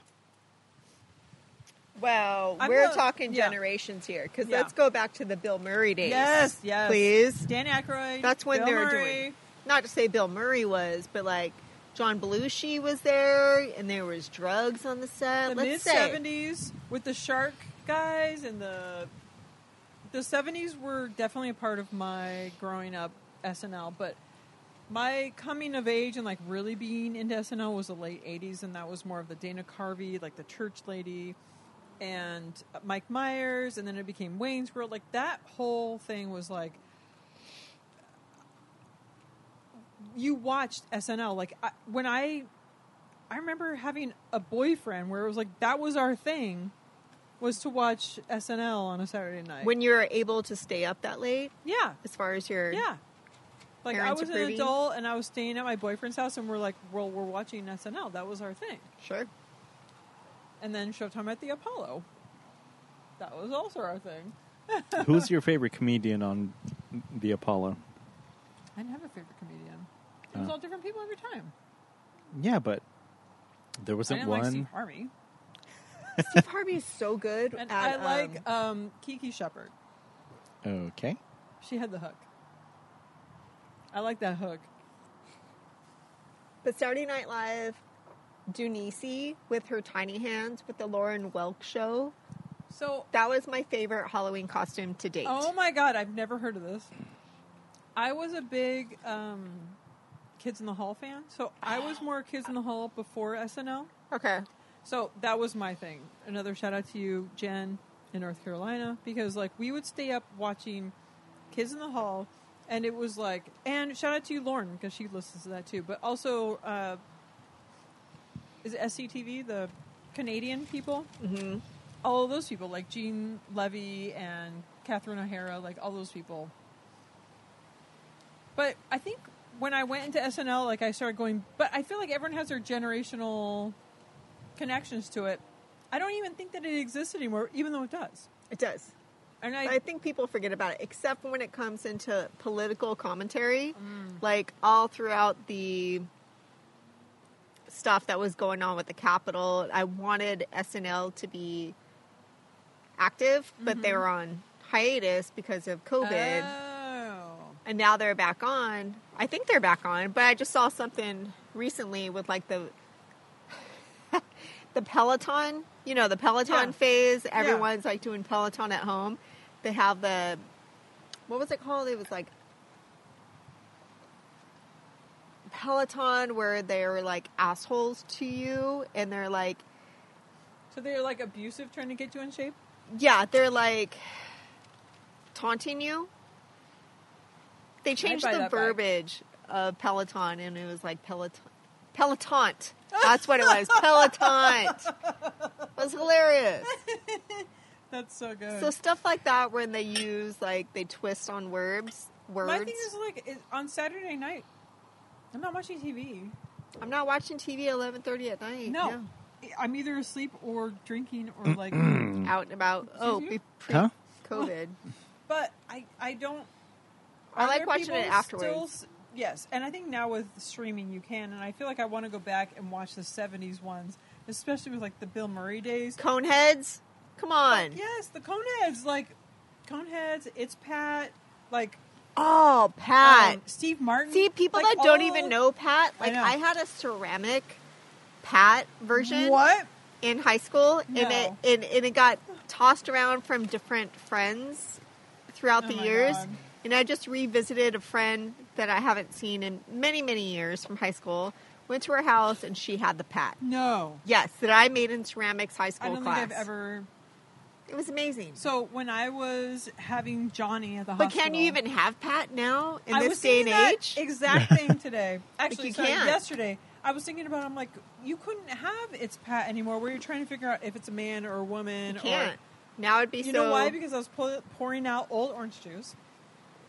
Well, I'm we're gonna- talking yeah. generations here because Yeah. let's go back to the Bill Murray days. Yes, yes. please. Dan Aykroyd. That's when Bill they were Murray. doing. Not to say Bill Murray was, but like John Belushi was there, and there was drugs on the set. the let's mid say seventies with the shark guys and the the seventies were definitely a part of my growing up SNL, but my coming of age and like really being into SNL was the late eighties, and that was more of the Dana Carvey, like the church lady, and Mike Myers, and then it became Wayne's World. Like that whole thing was like. You watched SNL like I, when I I remember having a boyfriend where it was like that was our thing was to watch SNL on a Saturday night. when you were able to stay up that late, yeah, as far as your yeah. Like I Parents was an adult and I was staying at my boyfriend's house and we're like, well, we're watching SNL. That was our thing. sure. And then Showtime at the Apollo. That was also our thing. Who's your favorite comedian on the Apollo? I didn't have a favorite comedian. It oh. was Oh. all different people every time. Yeah, but there wasn't didn't like one. Steve Harvey. Steve Harvey is so good. And at, I like um, um, Kiki Shepard. okay. She had the hook. I like that hook. but Saturday Night Live, Dooneese with her tiny hands with the Lawrence Welk show. So That was my favorite Halloween costume to date. Oh my god, I've never heard of this. I was a big um, Kids in the Hall fan, so I was more Kids in the Hall before SNL. Okay. So that was my thing. Another shout out to you, Jen, in North Carolina, because like we would stay up watching Kids in the Hall, and it was like, and shout out to you, Lauren, because she listens to that too. But also, uh, is it SCTV the Canadian people? hmm all of those people, like Gene Levy and Catherine O'Hara, like all those people. But I think when I went into SNL, like I started going, but I feel like everyone has their generational connections to it. I don't even think that it exists anymore, even though it does. It does. And I, I think people forget about it, except when it comes into political commentary. Mm. Like all throughout the stuff that was going on with the Capitol, I wanted SNL to be active, but they Mhm. were on hiatus because of COVID. Oh. and now they're back on. I think they're back on, but I just saw something recently with like the the Peloton. You know, the Peloton Yeah. phase. Everyone's like doing Peloton at home. They have the what was it called? It was like Peloton where they're like assholes to you and they're like So they're like abusive, trying to get you in shape. yeah, they're like taunting you. They changed the verbiage of Peloton, and it was like Peloton. Peloton. That's what it was. Peloton. It was hilarious. That's so good. So stuff like that, when they use like they twist on words. Words. My thing is like it, on Saturday night, I'm not watching TV. I'm not watching TV at 11:30 at night. No. I'm either asleep or drinking or like out and about. Oh, be pre Huh? COVID. but I I don't. I like watching it afterwards. s- yes, and I think now with streaming you can, and I feel like I want to go back and watch the '70s ones, especially with like the Bill Murray days. Coneheads, come on. Yes, the Coneheads, like Coneheads. It's Pat, like Oh, Pat. um, Steve Martin. See, people like, that don't all- even know Pat, I like know. I, had a ceramic Pat version what. in high school, and it and, and it got tossed around from different friends throughout Oh the years. God. And I just revisited a friend that I haven't seen in many, many years from high school. Went to her house and she had the Pat. No, Yes, that I made in ceramics high school I don't class. think I've ever. It was amazing. So when I was having Johnny at the But hospital, can you even have Pat now in I this was day and thinking that age? Exact thing today. Actually, you sorry, can't. yesterday I was thinking about. it, I'm like, you couldn't have it's Pat anymore. Where you're trying to figure out if it's a man or a woman. You can't. Or, now it'd be you so. know why? Because I was pull, pouring out old orange juice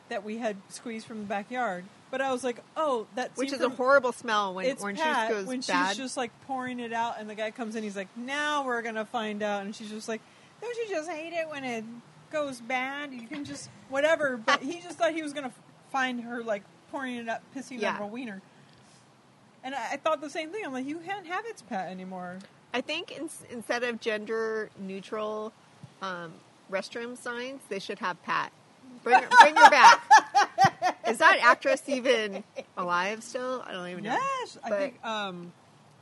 that we had squeezed from the backyard. But I was like, oh, that which is a horrible smell when It's orange Pat juice goes when bad. she's just like pouring it out, and the guy comes in. He's like, "Now we're gonna find out," and she's just like, "Don't you just hate it when it goes bad? You can just whatever." But he just thought he was gonna find her like pouring it up, pissing Yeah. over a wiener. And I, I thought the same thing. I'm like, you can't have it's Pat anymore. I think in, instead of gender neutral um, restroom signs, they should have Pat. Bring, her- bring her back. Is that actress even alive still? I don't even know. Yes, I But- think. Um,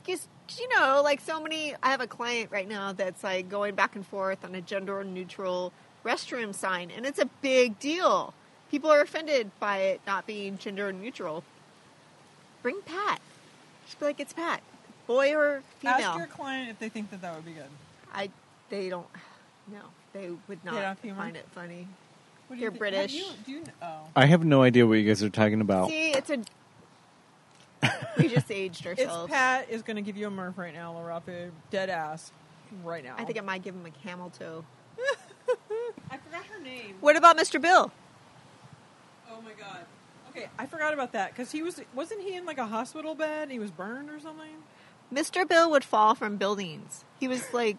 Because, you know, like so many, I have a client right now that's like going back and forth on a gender neutral restroom sign, and it's a big deal. People are offended by it not being gender neutral. Bring Pat. Just be like, it's Pat. Boy or female. ask your client if they think that that would be good. I they don't no they would not They don't have humor? find it funny. What do You're you think? British. Have you, do you, oh. I have no idea what you guys are talking about. See, it's a we just aged It's ourselves. Pat is going to give you a Murph right now, Larafe. Dead ass. Right now. I think I might give him a camel toe. I forgot her name. What about Mr. Bill? Oh my god. Okay, I forgot about that because he was wasn't he in like a hospital bed? He was burned or something. Mr. Bill would fall from buildings. He was like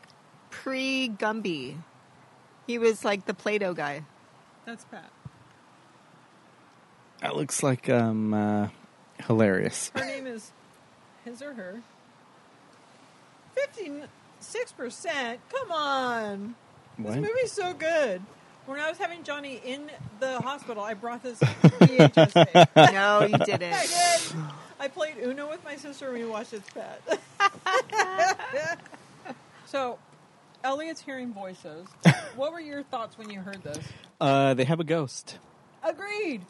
pre Gumby. He was like the Play-Doh guy. That's Pat. That looks like um uh, hilarious. Her name is his or her. Fifty six percent. Come on. What? This movie's so good. When I was having Johnny in the hospital, I brought this VHS tape. No, you didn't. did. I played Uno with my sister and we watched It's Pet. so, Elliot's hearing voices. What were your thoughts when you heard this? Uh, they have a ghost. Agreed.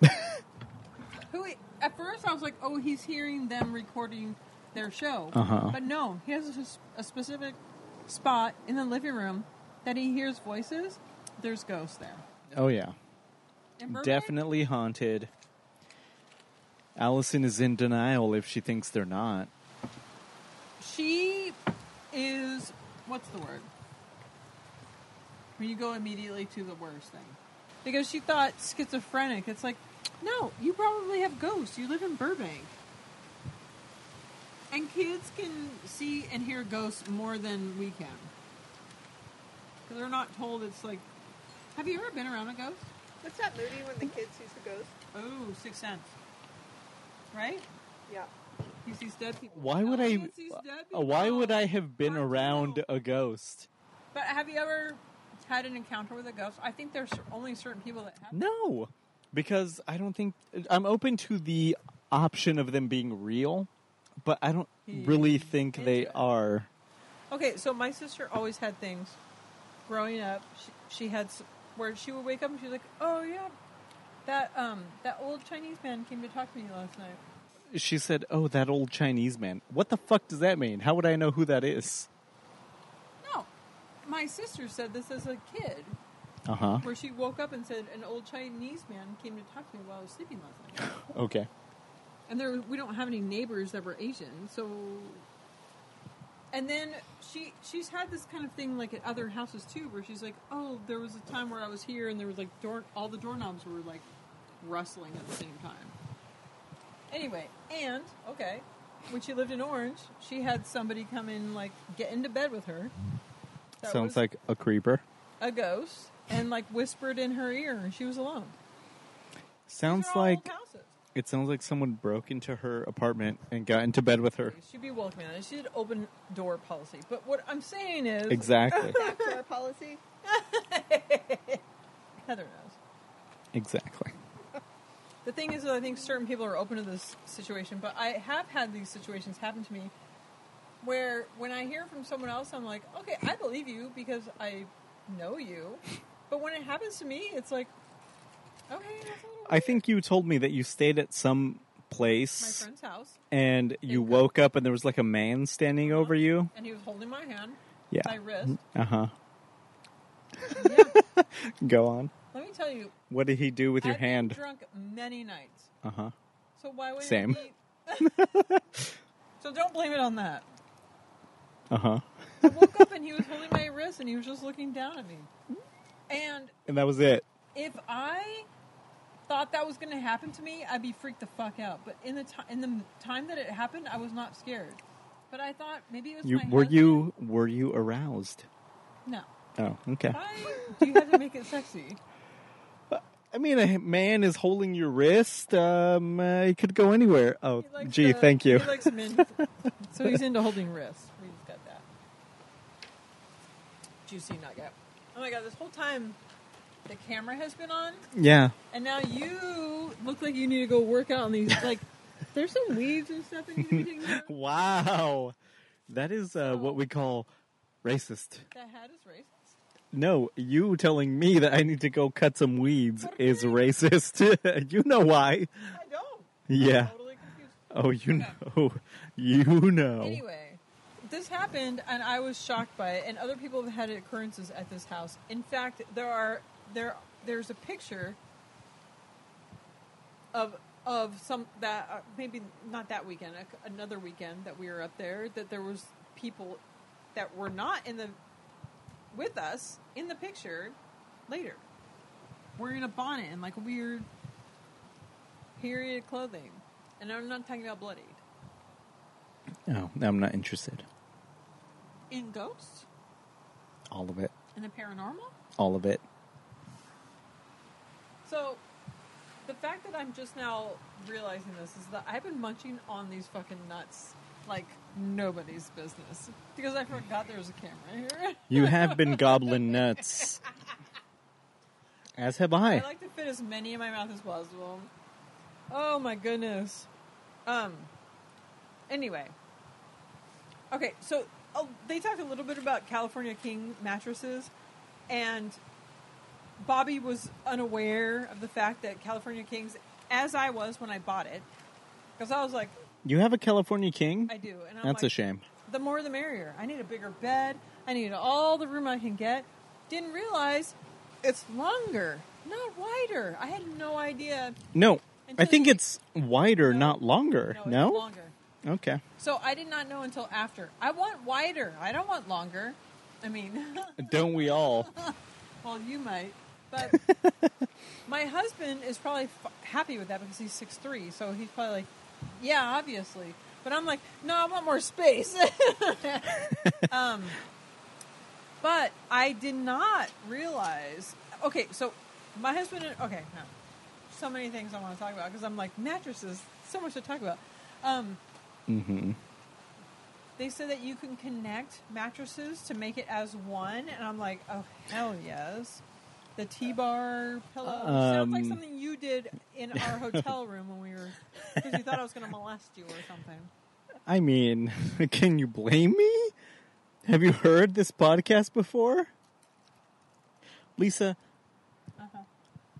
Who? At first, I was like, "Oh, he's hearing them recording their show," Uh-huh. but no, he has a, s- a specific spot in the living room that he hears voices. There's ghosts there. Oh yeah, In Burbank? definitely haunted. Allison is in denial if she thinks they're not. She is what's the word? When you go immediately to the worst thing. Because she thought schizophrenic. It's like, no, you probably have ghosts. You live in Burbank. And kids can see and hear ghosts more than we can. Because they're not told it's like. Have you ever been around a ghost? What's that movie when the kids sees the ghost? Oh, Sixth Sense. Right? Yeah. He sees dead people. Why would I? Dead uh, Why would I have been Aren't around you? a ghost? But have you ever had an encounter with a ghost? I think there's only certain people that have. No, because I don't think I'm open to the option of them being real, but I don't really think they are. Okay, so my sister always had things. Growing up, she, she had s- where she would wake up and she's like, "Oh yeah, that um that old Chinese man came to talk to me last night." She said, "Oh, that old Chinese man. What the fuck does that mean? How would I know who that is?" My sister said this as a kid, Uh huh. where she woke up and said, "An old Chinese man came to talk to me while I was sleeping last night." Okay. and there we don't have any neighbors that were Asian, so. And then she she's had this kind of thing like at other houses too, where she's like, "Oh, there was a time where I was here, and there was like door all the doorknobs were like rustling at the same time." Anyway, and okay, when she lived in Orange, she had somebody come in like get into bed with her. That Sounds was like a creeper. a ghost, and like whispered in her ear, and she was alone. Sounds are all like houses. it sounds like someone broke into her apartment and got into bed with her. She'd be welcoming on it. She did open door policy. But what I'm saying is, Exactly. Backdoor policy. Heather knows. exactly. The thing is, that I think certain people are open to this situation, but I have had these situations happen to me where when I hear from someone else, I'm like, okay, I believe you because I know you. But when it happens to me, it's like, okay, that's a little I think you told me that you stayed at some place, my friend's house, and you woke up and there was like a man standing over you. and he was holding my hand, Yeah. my wrist. Uh huh. yeah, Go on. let me tell you, What did he do with your I've been hand? drunk many nights. Uh huh. So why would Same. He... so don't blame it on that. Uh huh. I woke up and he was holding my wrist and he was just looking down at me. And And that was it. if I thought that was going to happen to me, I'd be freaked the fuck out. But in the time in the time that it happened, I was not scared. But I thought maybe it was You my were you were you aroused? No. Oh, okay. Why do you have to make it sexy? I mean, a man is holding your wrist. Um, uh, he could go anywhere. Oh, He likes gee, thank you. He likes men. so he's into holding wrists. We just got that. Juicy nugget. Oh my god! This whole time, the camera has been on, Yeah. and now you look like you need to go work out on these. Like, there's some weeds and stuff that need to be taken care of. Wow. That is uh, what we call racist. That hat is racist. No, you telling me that I need to go cut some weeds is racist. you know why. I don't. Yeah. I'm totally confused. Oh, you know. You know. Anyway, this happened, and I was shocked by it. And other people have had occurrences at this house. In fact, there are there there's a picture of of some that uh, maybe not that weekend, a- another weekend that we were up there. That there was people that were not in the with us in the picture later, wearing a bonnet and like weird period clothing. And I'm not talking about bloodied. Oh, I'm not interested. In ghosts? All of it. In the paranormal? All of it. So, the fact that I'm just now realizing this is that I've been munching on these fucking nuts like nobody's business. Because I forgot there was a camera here. You have been gobbling nuts. As have I I. like to fit as many in my mouth as possible. Oh my goodness. Um. Anyway. Okay, so Oh, they talked a little bit about California King mattresses, and Bobby was unaware of the fact that California Kings, as I was when I bought it, because I was like, You have a California King? I do, and I'm That's like, a shame. the more the merrier. I need a bigger bed. I need all the room I can get. Didn't realize it's longer, not wider. I had no idea. No, I think it's wider, No. not longer. No, No? longer. Okay. So I did not know until after. I want wider. I don't want longer. I mean, Don't we all? well, you might, but my husband is probably f- happy with that because he's six three. So he's probably like, yeah, obviously. But I'm like, no, I want more space. um, but I did not realize. Okay, so my husband. And, okay, no, so many things I want to talk about because I'm like mattresses. So much to talk about. Um, Mm-hmm. they said that you can connect mattresses to make it as one, and I'm like, oh hell yes. The T-bar pillow sounds like Um, something you did in our hotel room when we were because you thought I was going to molest you or something. I mean, can you blame me? Have you heard this podcast before? Lisa, Uh-huh.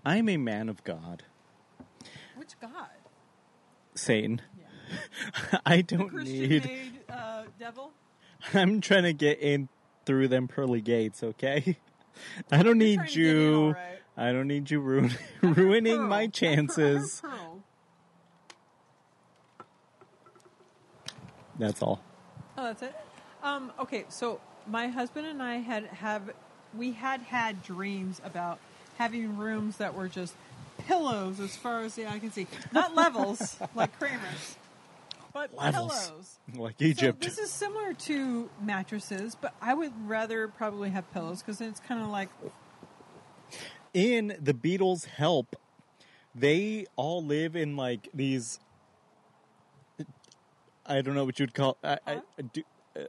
I'm a man of God. Which God? Satan. I don't Christian need. made uh, devil. I'm trying to get in through them pearly gates, okay? I don't need trying to in, you. right. I don't need you ruin, ruining my chances. That's all. Oh, that's it. Um, okay, so my husband and I had have we had had dreams about having rooms that were just pillows as far as the eye can see, not levels like Kramer's, but Levels. pillows. Like So Egypt. this is similar to mattresses, but I would rather probably have pillows because it's kind of like in the Beatles' Help, they all live in like these. I don't know what you'd call I, I, do,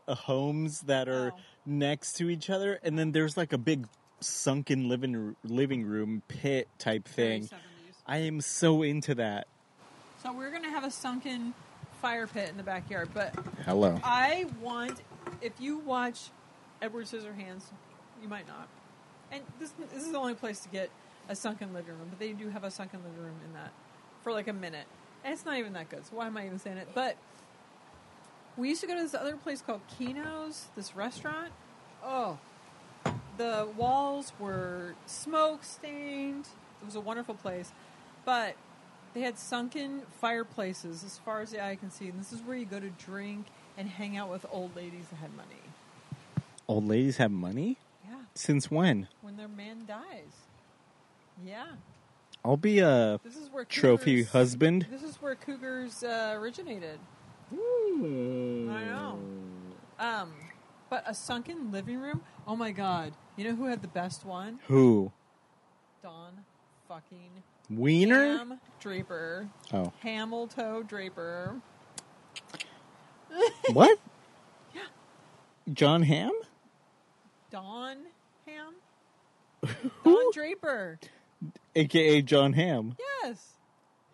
uh, homes that are Oh. next to each other, and then there's like a big sunken living living room pit type thing. I am so into that. So we're gonna have a sunken fire pit in the backyard, but Hello. I want if you watch Edward Scissorhands, you might not. And this this is the only place to get a sunken living room, but they do have a sunken living room in that for like a minute, and it's not even that good. So why am I even saying it? But we used to go to this other place called Kino's, this restaurant. Oh, the walls were smoke stained. It was a wonderful place, but they had sunken fireplaces as far as the eye can see. And this is where you go to drink and hang out with old ladies that had money. Old ladies have money? Yeah, Since when? when their man dies. Yeah, I'll be a this is where trophy husband. This is where cougars uh, originated. I know. Um, but a sunken living room. Oh my god! You know who had the best one? Who? Don fucking Wiener? Ham Draper. Oh. Hamilton Draper. What? Yeah. Jon Hamm? Don Ham. Don Draper. AKA Jon Hamm. Yes.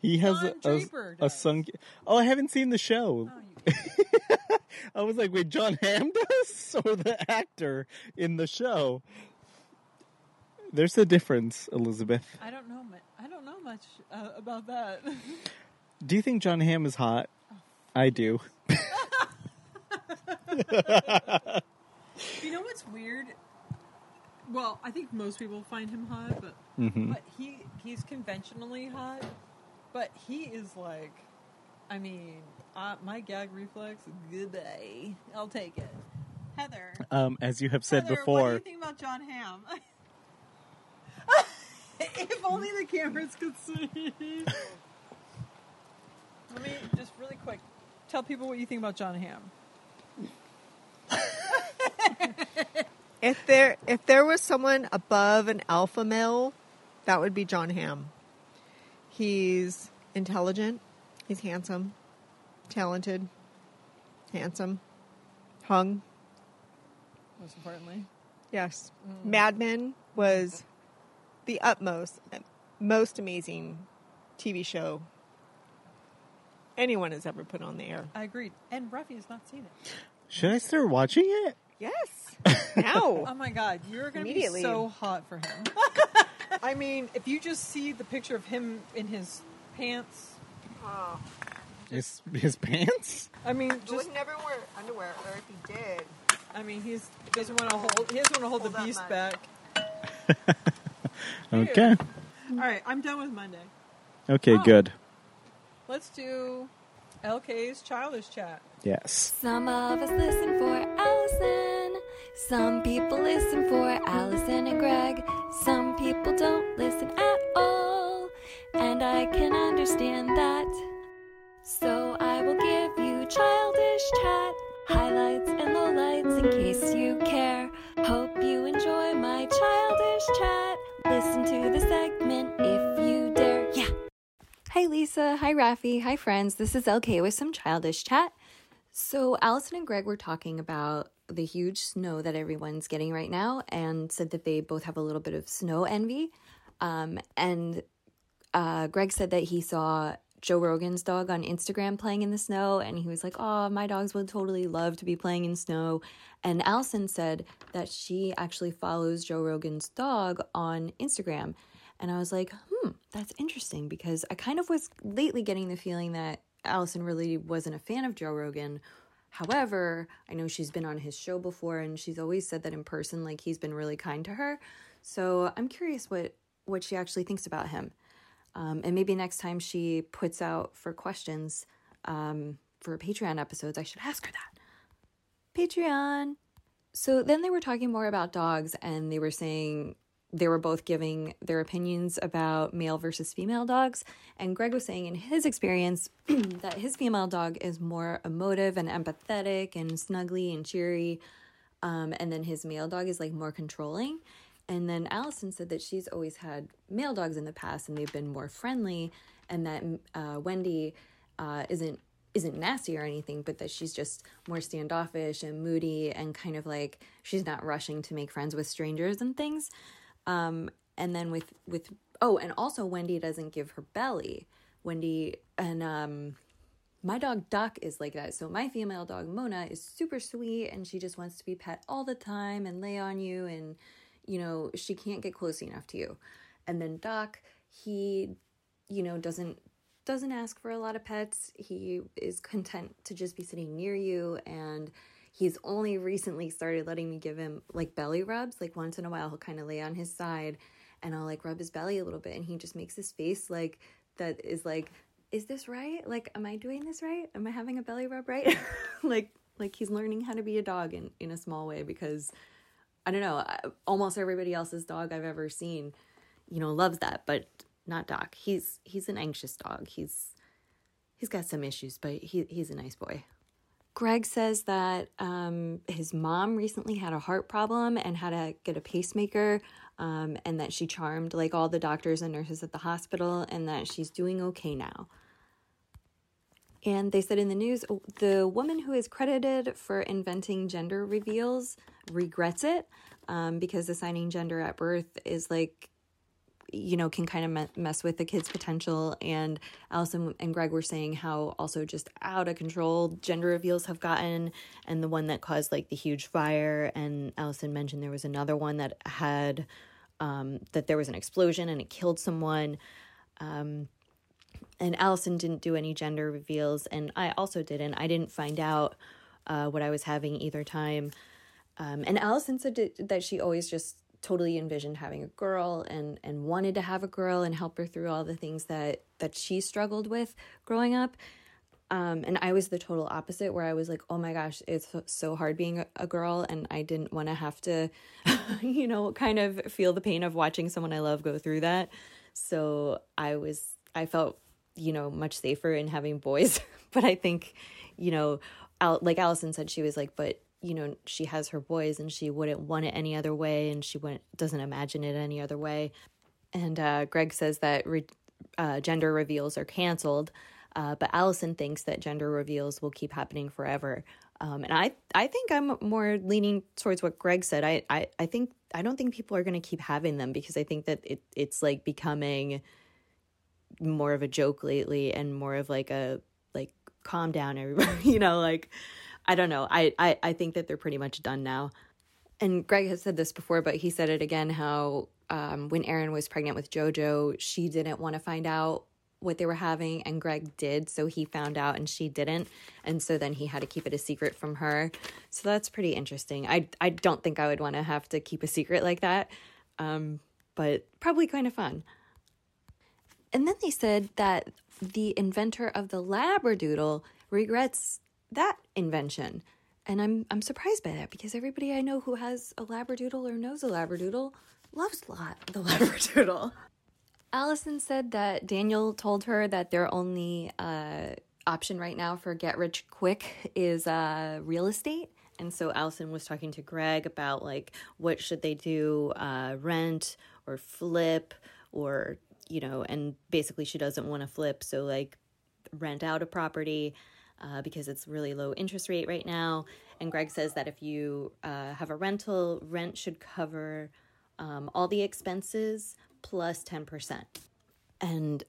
He has Don a, a, Draper a sunk. Oh, I haven't seen the show. Oh, I was like, wait, Jon Hamm does? Or the actor in the show? There's a difference, Elizabeth. I don't know. mu- I don't know much uh, about that. Do you think Jon Hamm is hot? I do. you know what's weird? Well, I think most people find him hot, but hmm but he he's conventionally hot. But he is like, I mean, uh, my gag reflex. Goodbye. I'll take it. Heather. Um, as you have said Heather, What do before, you think about Jon Hamm? if only the cameras could see. Let me just really quick tell people what you think about Jon Hamm. If there if there was someone above an alpha male, that would be Jon Hamm. He's intelligent, he's handsome, talented, handsome, hung. Most importantly, Yes. Mm. Mad Men was the utmost most amazing TV show anyone has ever put on the air. I agreed. And Rafi has not seen it. should I start watching it? Yes. Oh my god, you're going to be Immediately. so hot for him. I mean, if you just see the picture of him in his pants, Oh. His his pants? I mean, He just would never wear underwear, or if he did, I mean, he's he doesn't want to hold. He doesn't want to hold, Hold the beast back. Okay. All right, I'm done with Monday. Okay, Oh. good. Let's do LK's childish chat. Yes. Some of us listen for Allison. Some people listen for Allison and Greg. Some people don't listen at all. And I can understand that. So I Listen to the segment if you dare. Yeah. Hi, Lisa. Hi, Rafi. Hi, friends. This is LK with some childish chat. So, Allison and Greg were talking about the huge snow that everyone's getting right now and said that they both have a little bit of snow envy. Um, and uh, Greg said that he saw Joe Rogan's dog on Instagram playing in the snow, and he was like, Oh, my dogs would totally love to be playing in snow. And Allison said that she actually follows Joe Rogan's dog on Instagram. And I was like, hmm, that's interesting because I kind of was lately getting the feeling that Allison really wasn't a fan of Joe Rogan. However, I know she's been on his show before and she's always said that in person, like he's been really kind to her. So I'm curious what, what she actually thinks about him. Um, and maybe next time she puts out for questions um, for Patreon episodes, I should ask her that. Patreon. So then they were talking more about dogs and they were saying they were both giving their opinions about male versus female dogs. And Greg was saying in his experience that his female dog is more emotive and empathetic and snuggly and cheery. Um, and then his male dog is like more controlling. And then Allison said that she's always had male dogs in the past and they've been more friendly, and that uh, Wendy uh, isn't isn't nasty or anything, but that she's just more standoffish and moody and kind of like she's not rushing to make friends with strangers and things. Um, and then with with oh, and also Wendy doesn't give her belly. Wendy and um, my dog Doc is like that. So my female dog Mona is super sweet and she just wants to be pet all the time and lay on you and you know, she can't get close enough to you. And then Doc, he you know, doesn't doesn't ask for a lot of pets. He is content to just be sitting near you and he's only recently started letting me give him like belly rubs. Like once in a while he'll kind of lay on his side and I'll like rub his belly a little bit and he just makes his face like that is like is this right? Like am I doing this right? Am I having a belly rub right? like like he's learning how to be a dog in in a small way because I don't know, almost everybody else's dog I've ever seen, you know, loves that, but not Doc. He's he's an anxious dog. He's he's got some issues, but he he's a nice boy. Greg says that um, his mom recently had a heart problem and had to get a pacemaker, um, and that she charmed like all the doctors and nurses at the hospital, and that she's doing okay now. And they said in the news, the woman who is credited for inventing gender reveals regrets it um, because assigning gender at birth is like you know, can kind of mess with the kid's potential. And Allison and Greg were saying how also just out of control gender reveals have gotten, and the one that caused like the huge fire. And Allison mentioned there was another one that had um, that there was an explosion and it killed someone. Um, and Allison didn't do any gender reveals, and I also didn't. I didn't find out uh, what I was having either time. Um, and Allison said that she always just totally envisioned having a girl and and wanted to have a girl and help her through all the things that that she struggled with growing up um, and I was the total opposite where I was like, oh my gosh, it's so hard being a girl. And I didn't want to have to, you know, kind of feel the pain of watching someone I love go through that. So I was, I felt, you know, much safer in having boys. but I think, you know, like Allison said, she was like, but you know she has her boys and she wouldn't want it any other way and she wouldn't doesn't imagine it any other way. And uh, greg says that re- uh, gender reveals are canceled uh, but allison thinks that gender reveals will keep happening forever. Um, and i i think i'm more leaning towards what greg said. I i, I think i don't think people are going to keep having them because i think that it, it's like becoming more of a joke lately and more of like a like calm down everybody you know like I don't know. I, I, I think that they're pretty much done now. And Greg has said this before, but he said it again how um, when Erin was pregnant with JoJo, she didn't want to find out what they were having, and Greg did. So he found out and she didn't. And so then he had to keep it a secret from her. So that's pretty interesting. I, I don't think I would want to have to keep a secret like that, um, but probably kind of fun. And then they said that the inventor of the Labradoodle regrets that invention. And I'm I'm surprised by that because everybody I know who has a labradoodle or knows a labradoodle loves lot the labradoodle. Allison said that Daniel told her that their only uh, option right now for get rich quick is uh, real estate. And so Allison was talking to Greg about like what should they do, uh, rent or flip or you know, and basically she doesn't want to flip, so like rent out a property uh, because it's really low interest rate right now. And Greg says that if you uh, have a rental, rent should cover um, all the expenses plus 10%. And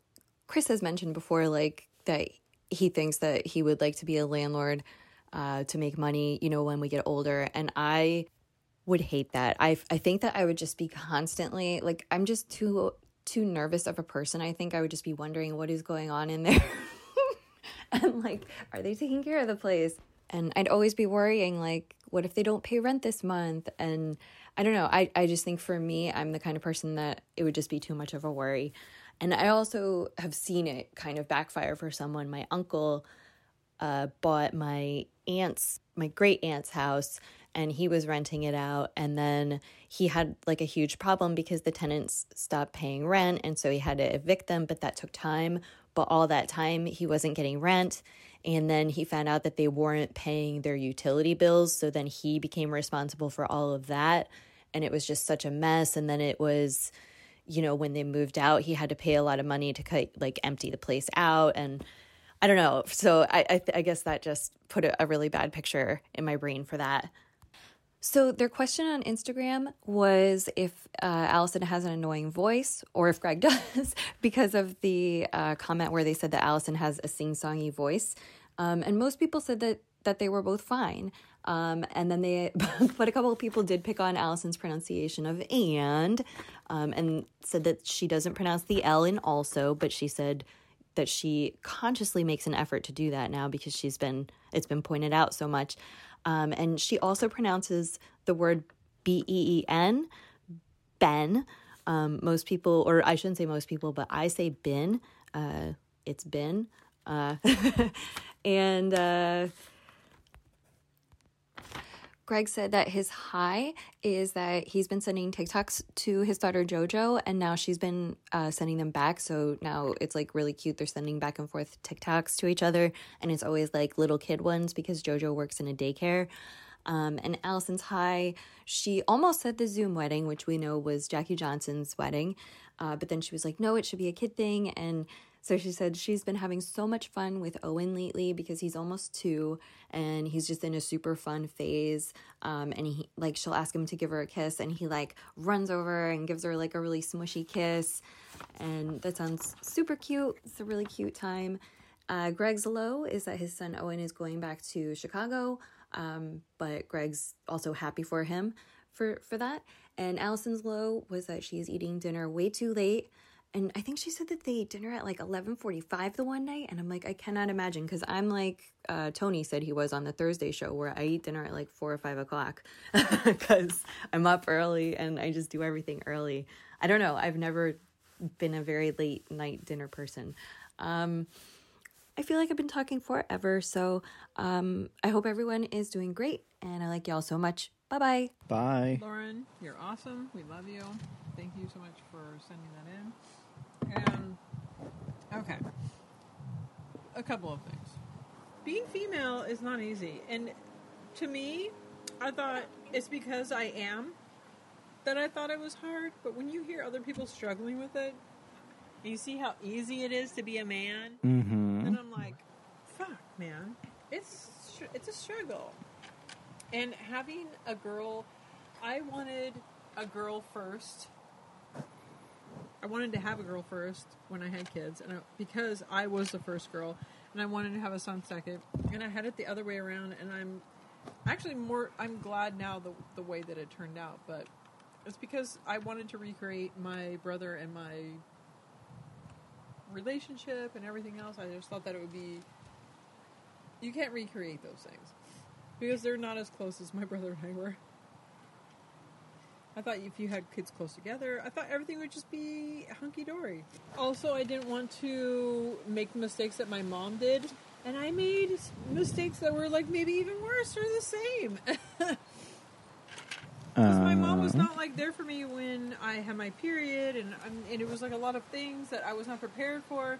Chris has mentioned before, like, that he thinks that he would like to be a landlord uh, to make money, you know, when we get older. And I would hate that. I, I think that I would just be constantly, like, I'm just too too nervous of a person. I think I would just be wondering what is going on in there. and like, are they taking care of the place? And I'd always be worrying, like, what if they don't pay rent this month? And I don't know. I, I just think for me, I'm the kind of person that it would just be too much of a worry. And I also have seen it kind of backfire for someone. My uncle uh, bought my aunt's, my great aunt's house, and he was renting it out. And then he had like a huge problem because the tenants stopped paying rent. And so he had to evict them, but that took time but all that time he wasn't getting rent. And then he found out that they weren't paying their utility bills. So then he became responsible for all of that. and it was just such a mess. And then it was, you know, when they moved out, he had to pay a lot of money to cut, like empty the place out. And I don't know. So I, I, I guess that just put a, a really bad picture in my brain for that. So their question on Instagram was if uh, Allison has an annoying voice or if Greg does, because of the uh, comment where they said that Allison has a sing-songy voice, um, and most people said that that they were both fine. Um, and then they, but a couple of people did pick on Allison's pronunciation of and, um, and said that she doesn't pronounce the L in also, but she said that she consciously makes an effort to do that now because she's been it's been pointed out so much. Um, and she also pronounces the word B E E N, Ben. Um, most people, or I shouldn't say most people, but I say bin. Uh, it's bin. Uh, and uh, Greg said that his high is that he's been sending TikToks to his daughter JoJo, and now she's been uh, sending them back. So now it's like really cute. They're sending back and forth TikToks to each other, and it's always like little kid ones because JoJo works in a daycare. Um, and Allison's high, she almost said the Zoom wedding, which we know was Jackie Johnson's wedding, uh, but then she was like, no, it should be a kid thing. And so she said she's been having so much fun with Owen lately because he's almost two and he's just in a super fun phase. Um, and he like she'll ask him to give her a kiss and he like runs over and gives her like a really smushy kiss. And that sounds super cute. It's a really cute time. Uh, Greg's low is that his son Owen is going back to Chicago, um, but Greg's also happy for him for for that. And Allison's low was that she's eating dinner way too late and I think she said that they ate dinner at like 11:45 the one night and I'm like I cannot imagine because I'm like uh, Tony said he was on the Thursday show where I eat dinner at like 4 or 5 o'clock because I'm up early and I just do everything early I don't know I've never been a very late night dinner person um, I feel like I've been talking forever so um, I hope everyone is doing great and I like y'all so much bye bye Bye. Lauren, you're awesome. We love you. Thank you so much for sending that in. And okay, a couple of things. Being female is not easy, and to me, I thought it's because I am that I thought it was hard. But when you hear other people struggling with it, and you see how easy it is to be a man, Mm-hmm. and I'm like, fuck, man, it's it's a struggle. And having a girl, I wanted a girl first. I wanted to have a girl first when I had kids, and I, because I was the first girl, and I wanted to have a son second, and I had it the other way around, and I'm actually more. I'm glad now the the way that it turned out, but it's because I wanted to recreate my brother and my relationship and everything else. I just thought that it would be. You can't recreate those things because they're not as close as my brother and I were. I thought if you had kids close together, I thought everything would just be hunky dory. Also, I didn't want to make the mistakes that my mom did, and I made mistakes that were like maybe even worse or the same. Because my mom was not like there for me when I had my period, and um, and it was like a lot of things that I was not prepared for,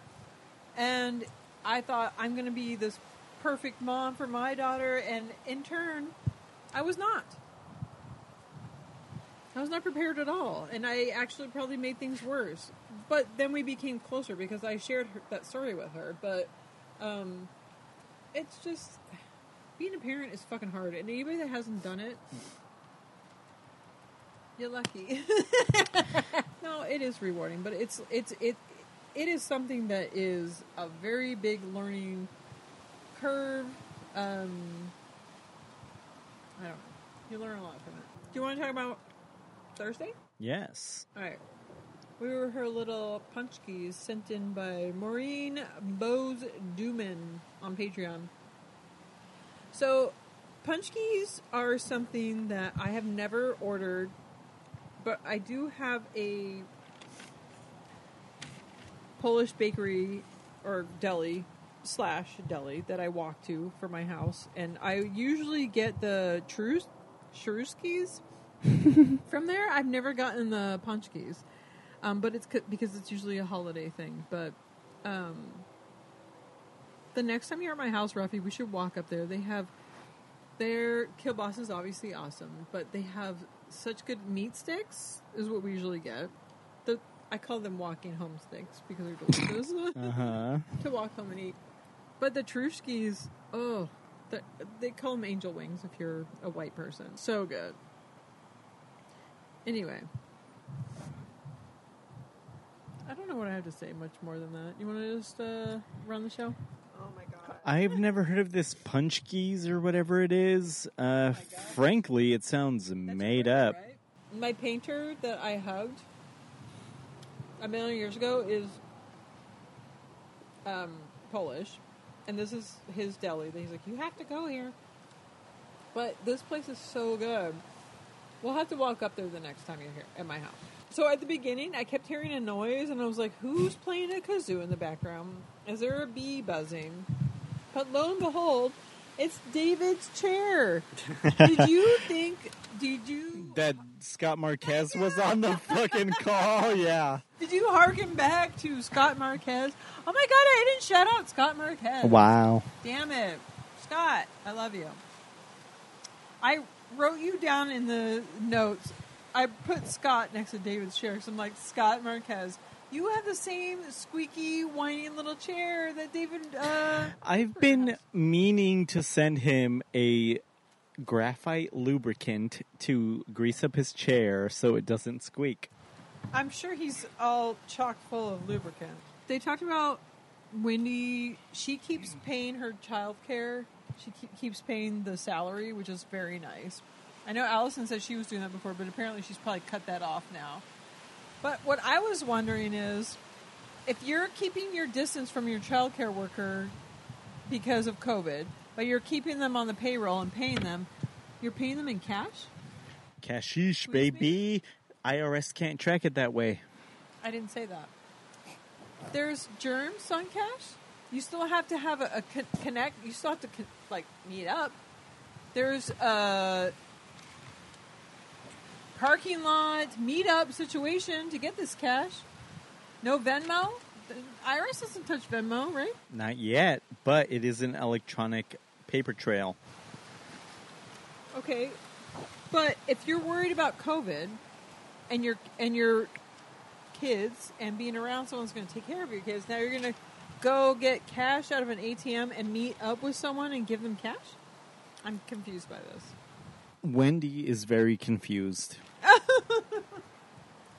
and I thought I'm going to be this perfect mom for my daughter, and in turn, I was not. I was not prepared at all, and I actually probably made things worse. But then we became closer because I shared her, that story with her. But um, it's just being a parent is fucking hard, and anybody that hasn't done it, you're lucky. no, it is rewarding, but it's it's it it is something that is a very big learning curve. Um, I don't know. You learn a lot from it. Do you want to talk about Thursday? Yes. All right. We were her little paczki sent in by Maureen Bose Duman on Patreon. So, paczki are something that I have never ordered, but I do have a Polish bakery or deli slash deli that I walk to for my house, and I usually get the Trus Shruskis from there. I've never gotten the paczki, um, but it's c- because it's usually a holiday thing. But um, the next time you're at my house, Rafi, we should walk up there. They have Their kielbasa is obviously awesome, but they have such good meat sticks. Is what we usually get. The I call them walking home sticks because they're delicious Uh huh. to walk home and eat. But the Trushkis, oh, the, they call them angel wings if you're a white person. So good. Anyway, I don't know what I have to say much more than that. You want to just uh, run the show? Oh my god. I've never heard of this paczki or whatever it is. Uh, frankly, it sounds made up. My painter that I hugged a million years ago is um, Polish, and this is his deli. He's like, you have to go here. But this place is so good. We'll have to walk up there the next time you're here at my house. So at the beginning, I kept hearing a noise, and I was like, "Who's playing a kazoo in the background? Is there a bee buzzing?" But lo and behold, it's David's chair. Did you think? Did you? That Scott Marquez was on the fucking call. Yeah. Did you harken back to Scott Marquez? Oh my god, I didn't shout out Scott Marquez. Wow. Damn it. Scott, I love you. I wrote you down in the notes. I put Scott next to David's chair because I'm like, Scott Marquez, you have the same squeaky, whiny little chair that David. Uh, I've been meaning to send him a graphite lubricant to grease up his chair so it doesn't squeak. I'm sure he's all chock full of lubricant. They talked about Wendy. She keeps paying her child care. She keep, keeps paying the salary, which is very nice. I know Allison said she was doing that before, but apparently she's probably cut that off now. But what I was wondering is if you're keeping your distance from your child care worker because of COVID, but you're keeping them on the payroll and paying them, you're paying them in cash? Cashish, baby. IRS can't track it that way. I didn't say that. There's germs on cash. You still have to have a, a con- connect. You still have to con- like meet up. There's a parking lot meetup situation to get this cash. No Venmo. IRS doesn't touch Venmo, right? Not yet, but it is an electronic paper trail. Okay, but if you're worried about COVID and your and your kids and being around someone's going to take care of your kids, now you're going to go get cash out of an ATM and meet up with someone and give them cash. I'm confused by this. Wendy is very confused.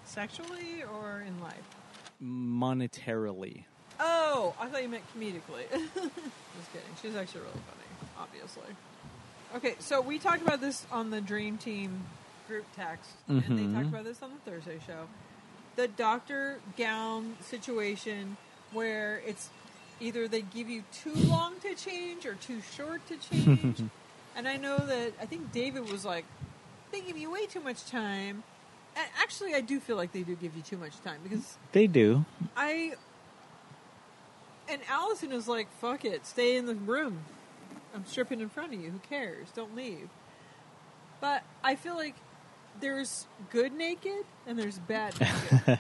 Sexually or in life? Monetarily. Oh, I thought you meant comedically. Just kidding. She's actually really funny, obviously. Okay, so we talked about this on the Dream Team group text, and they talked mm-hmm. about this on the Thursday show. The doctor gown situation where it's either they give you too long to change or too short to change. and I know that I think David was like, they give you way too much time. And actually, I do feel like they do give you too much time because They do. I and Allison is like, "Fuck it, stay in the room. I'm stripping in front of you. Who cares? Don't leave." But I feel like there's good naked and there's bad naked.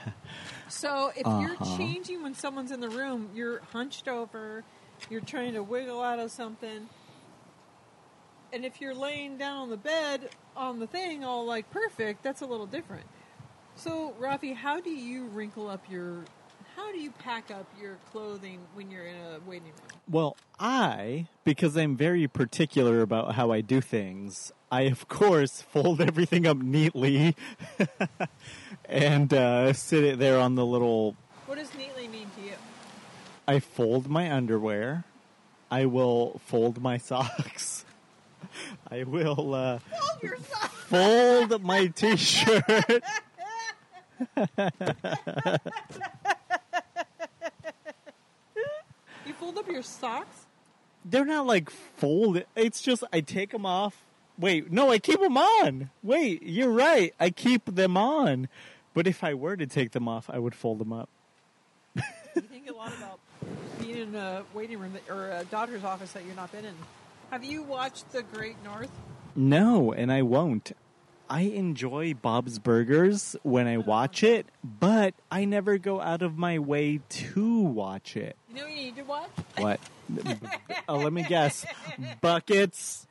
so if you're Uh-huh. changing when someone's in the room, you're hunched over, you're trying to wiggle out of something. And if you're laying down on the bed on the thing all like perfect, that's a little different. So, Rafi, how do you wrinkle up your how do you pack up your clothing when you're in a waiting room? Well, I, because I'm very particular about how I do things, I of course fold everything up neatly and uh, sit it there on the little. What does neatly mean to you? I fold my underwear. I will fold my socks. I will uh, Fold your socks. fold my t-shirt. You fold up your socks? They're not like folded. It's just I take them off. Wait, no, I keep them on. Wait, you're right. I keep them on. But if I were to take them off, I would fold them up. You think a lot about being in a waiting room that, or a doctor's office that you're not been in. Have you watched The Great North? No, and I won't. I enjoy Bob's Burgers when I watch it, but I never go out of my way to watch it. You know what you need to watch? What? oh, let me guess. Buckets.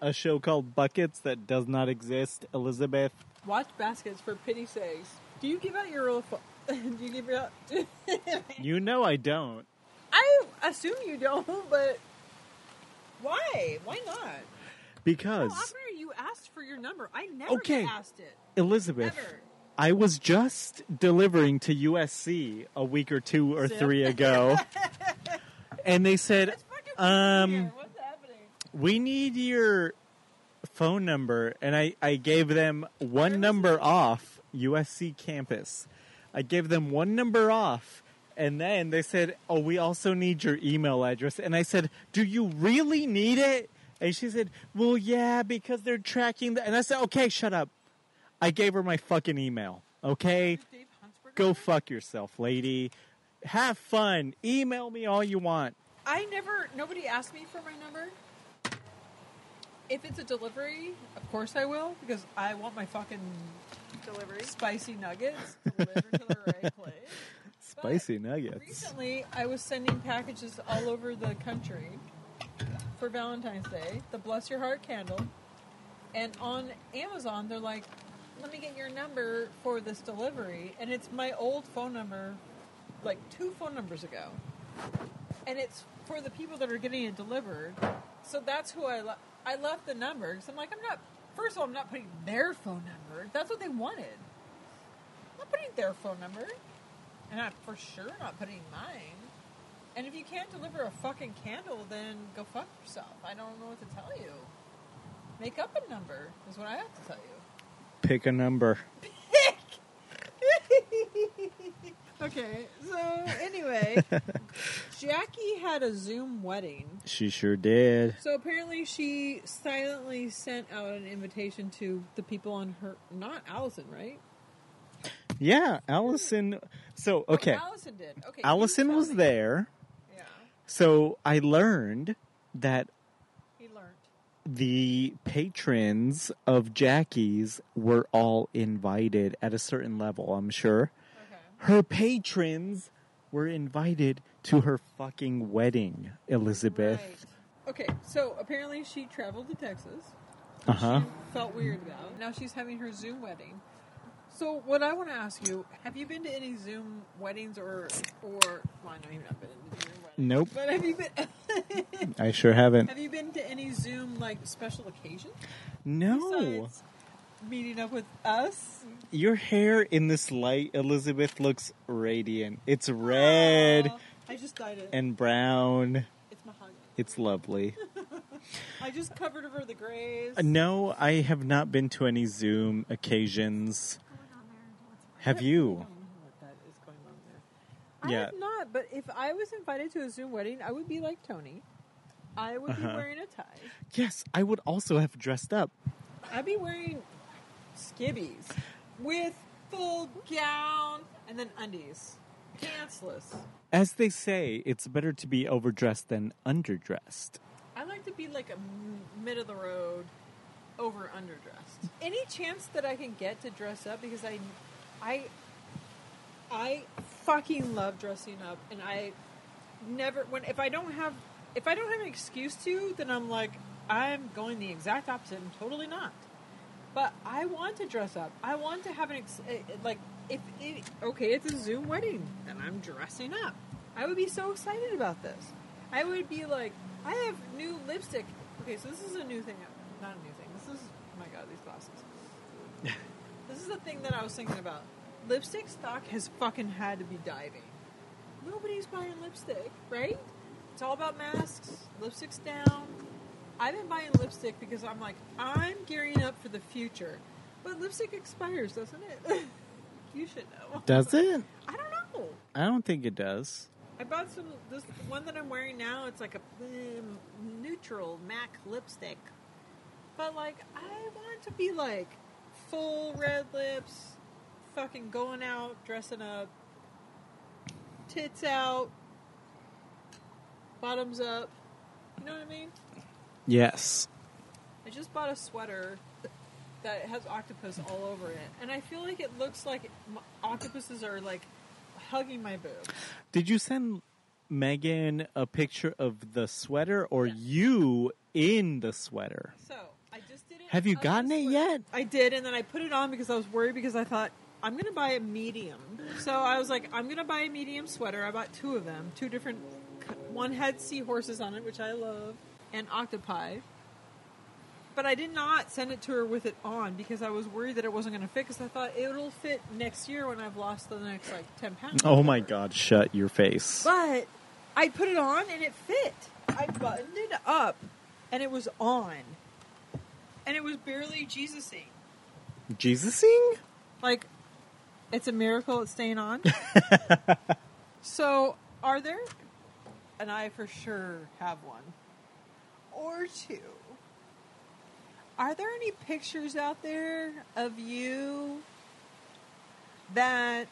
A show called Buckets that does not exist, Elizabeth. Watch baskets for pity's sakes. Do you give out your real phone? Do you give out? You know I don't. I assume you don't, but why? Why not? Because, often are you asked for your number? I never Okay. asked it. Elizabeth. I was just delivering to USC a week or two or Zip. three ago. and they said, um. What's happening? we need your phone number and I, I gave them one number off usc campus i gave them one number off and then they said oh we also need your email address and i said do you really need it and she said well yeah because they're tracking the and i said okay shut up i gave her my fucking email okay Dave go fuck yourself lady have fun email me all you want I never. Nobody asked me for my number. If it's a delivery, of course I will because I want my fucking Delivery. spicy nuggets delivered to the right place. spicy nuggets Recently, I was sending packages all over the country for Valentine's Day, the Bless Your Heart candle. And on Amazon, they're like, let me get your number for this delivery. And it's my old phone number, like two phone numbers ago. And it's for the people that are getting it delivered. So that's who I left. I left the number because I'm like, I'm not, first of all, I'm not putting their phone number. That's what they wanted. I'm not putting their phone number. And I'm for sure not putting mine. And if you can't deliver a fucking candle, then go fuck yourself. I don't know what to tell you. Make up a number is what I have to tell you. pick a number Pick. Okay, so anyway, Jackie had a Zoom wedding. She sure did. So apparently she silently sent out an invitation to the people on her not Allison, right? Yeah, Allison. So, oh, okay. Oh, Allison did. Okay. Allison was me. there. So I learned that He learned. the patrons of Jackie's were all invited at a certain level, I'm sure. Okay. Her patrons were invited to her fucking wedding, Elizabeth. Right. Okay, so apparently she traveled to Texas. Uh huh. Felt weird about. Now she's having her Zoom wedding. So what I want to ask you: Have you been to any Zoom weddings or or? Well, I know you've not been to Zoom. Nope. But have you been? I sure haven't. have you been to any Zoom like special occasions? No. Besides meeting up with us. Your hair in this light, Elizabeth, looks radiant. It's red Aw, I just dyed it. and brown. it's mahogany. It's lovely. I just covered over the grays. No, I have not been to any Zoom occasions. Have I you? don't know what that is going on there. I Yeah. have not, but if I was invited to a Zoom wedding, I would be like Tony. I would Uh-huh. be wearing a tie. Yes, I would also have dressed up. I'd be wearing skibbies with full gown and then undies, pantsless. As they say, it's better to be overdressed than underdressed. I like to be like a mid of the road, over underdressed. Any chance that I can get to dress up because I, I, I fucking love dressing up, and I never when if I don't have if I don't have an excuse to, then I'm like I'm going the exact opposite. I'm totally not. But I want to dress up. I want to have an ex- eh, eh, like if it, okay, it's a Zoom wedding, then I'm dressing up. I would be so excited about this. I would be like, I have new lipstick. Okay, so this is a new thing. Not a new thing. This is oh my god, these glasses. this is the thing that I was thinking about. Lipstick stock has fucking had to be diving. Nobody's buying lipstick, right? It's all about masks, lipstick's down. I've been buying lipstick because I'm like, I'm gearing up for the future. But lipstick expires, doesn't it? you should know. Does it? I don't know. I don't think it does. I bought some. This one that I'm wearing now. It's like a um, neutral MAC lipstick, but like I want to be like full red lips, fucking going out, dressing up, tits out, bottoms up. You know what I mean? Yes. I just bought a sweater that has octopus all over it, and I feel like it looks like octopuses are like hugging my boobs. Did you send Megan a picture of the sweater or you in the sweater? So I just did it. Have you gotten it yet? I did, and then I put it on because I was worried because I thought I'm going to buy a medium. So I was like, I'm going to buy a medium sweater. I bought two of them, two different. One had seahorses on it, which I love, and octopi. But I did not send it to her with it on because I was worried that it wasn't going to fit. Because I thought it'll fit next year when I've lost the next like ten pounds. Oh my god, shut your face. But I put it on and it fit. I buttoned it up and it was on. And it was barely Jesusing. Jesusing? Like, it's a miracle it's staying on. so, are there, and I for sure have one, or two, are there any pictures out there of you that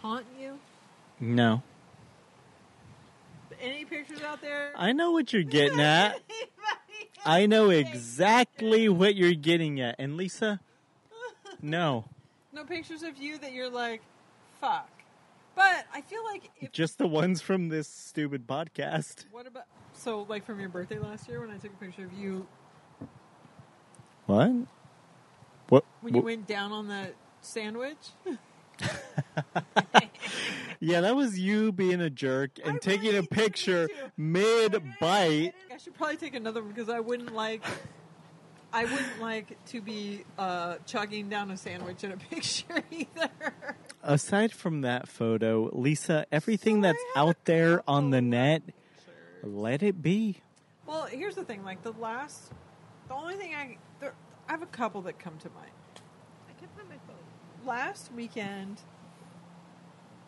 haunt you? No. Any pictures out there? I know what you're getting at. I know exactly what you're getting at. And Lisa, no. No pictures of you that you're like, fuck. But I feel like if Just the ones from this stupid podcast. what about so like from your birthday last year when I took a picture of you What? What? when you what- went down on the sandwich? yeah, that was you being a jerk and I taking really a picture mid bite. I should probably take another one because I wouldn't like I wouldn't like to be uh, chugging down a sandwich in a picture either. Aside from that photo, Lisa, everything So that's out there on the net, Sure. let it be. Well, here's the thing. Like the last, the only thing I there, I have a couple that come to mind. I can't find my phone. Last weekend,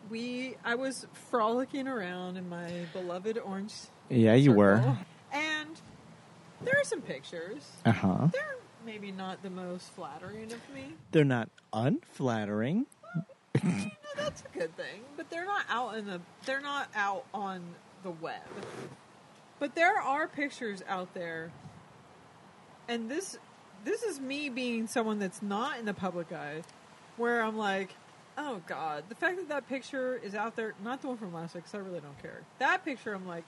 we I was frolicking around in my beloved orange. Yeah, you were. and there are some pictures. Uh huh. They're maybe not the most flattering of me. They're not unflattering. No, that's a good thing. But they're not out in the they're not out on the web. But there are pictures out there. And this this is me being someone that's not in the public eye where I'm like, "Oh god, the fact that that picture is out there, not the one from last week cuz I really don't care. That picture I'm like,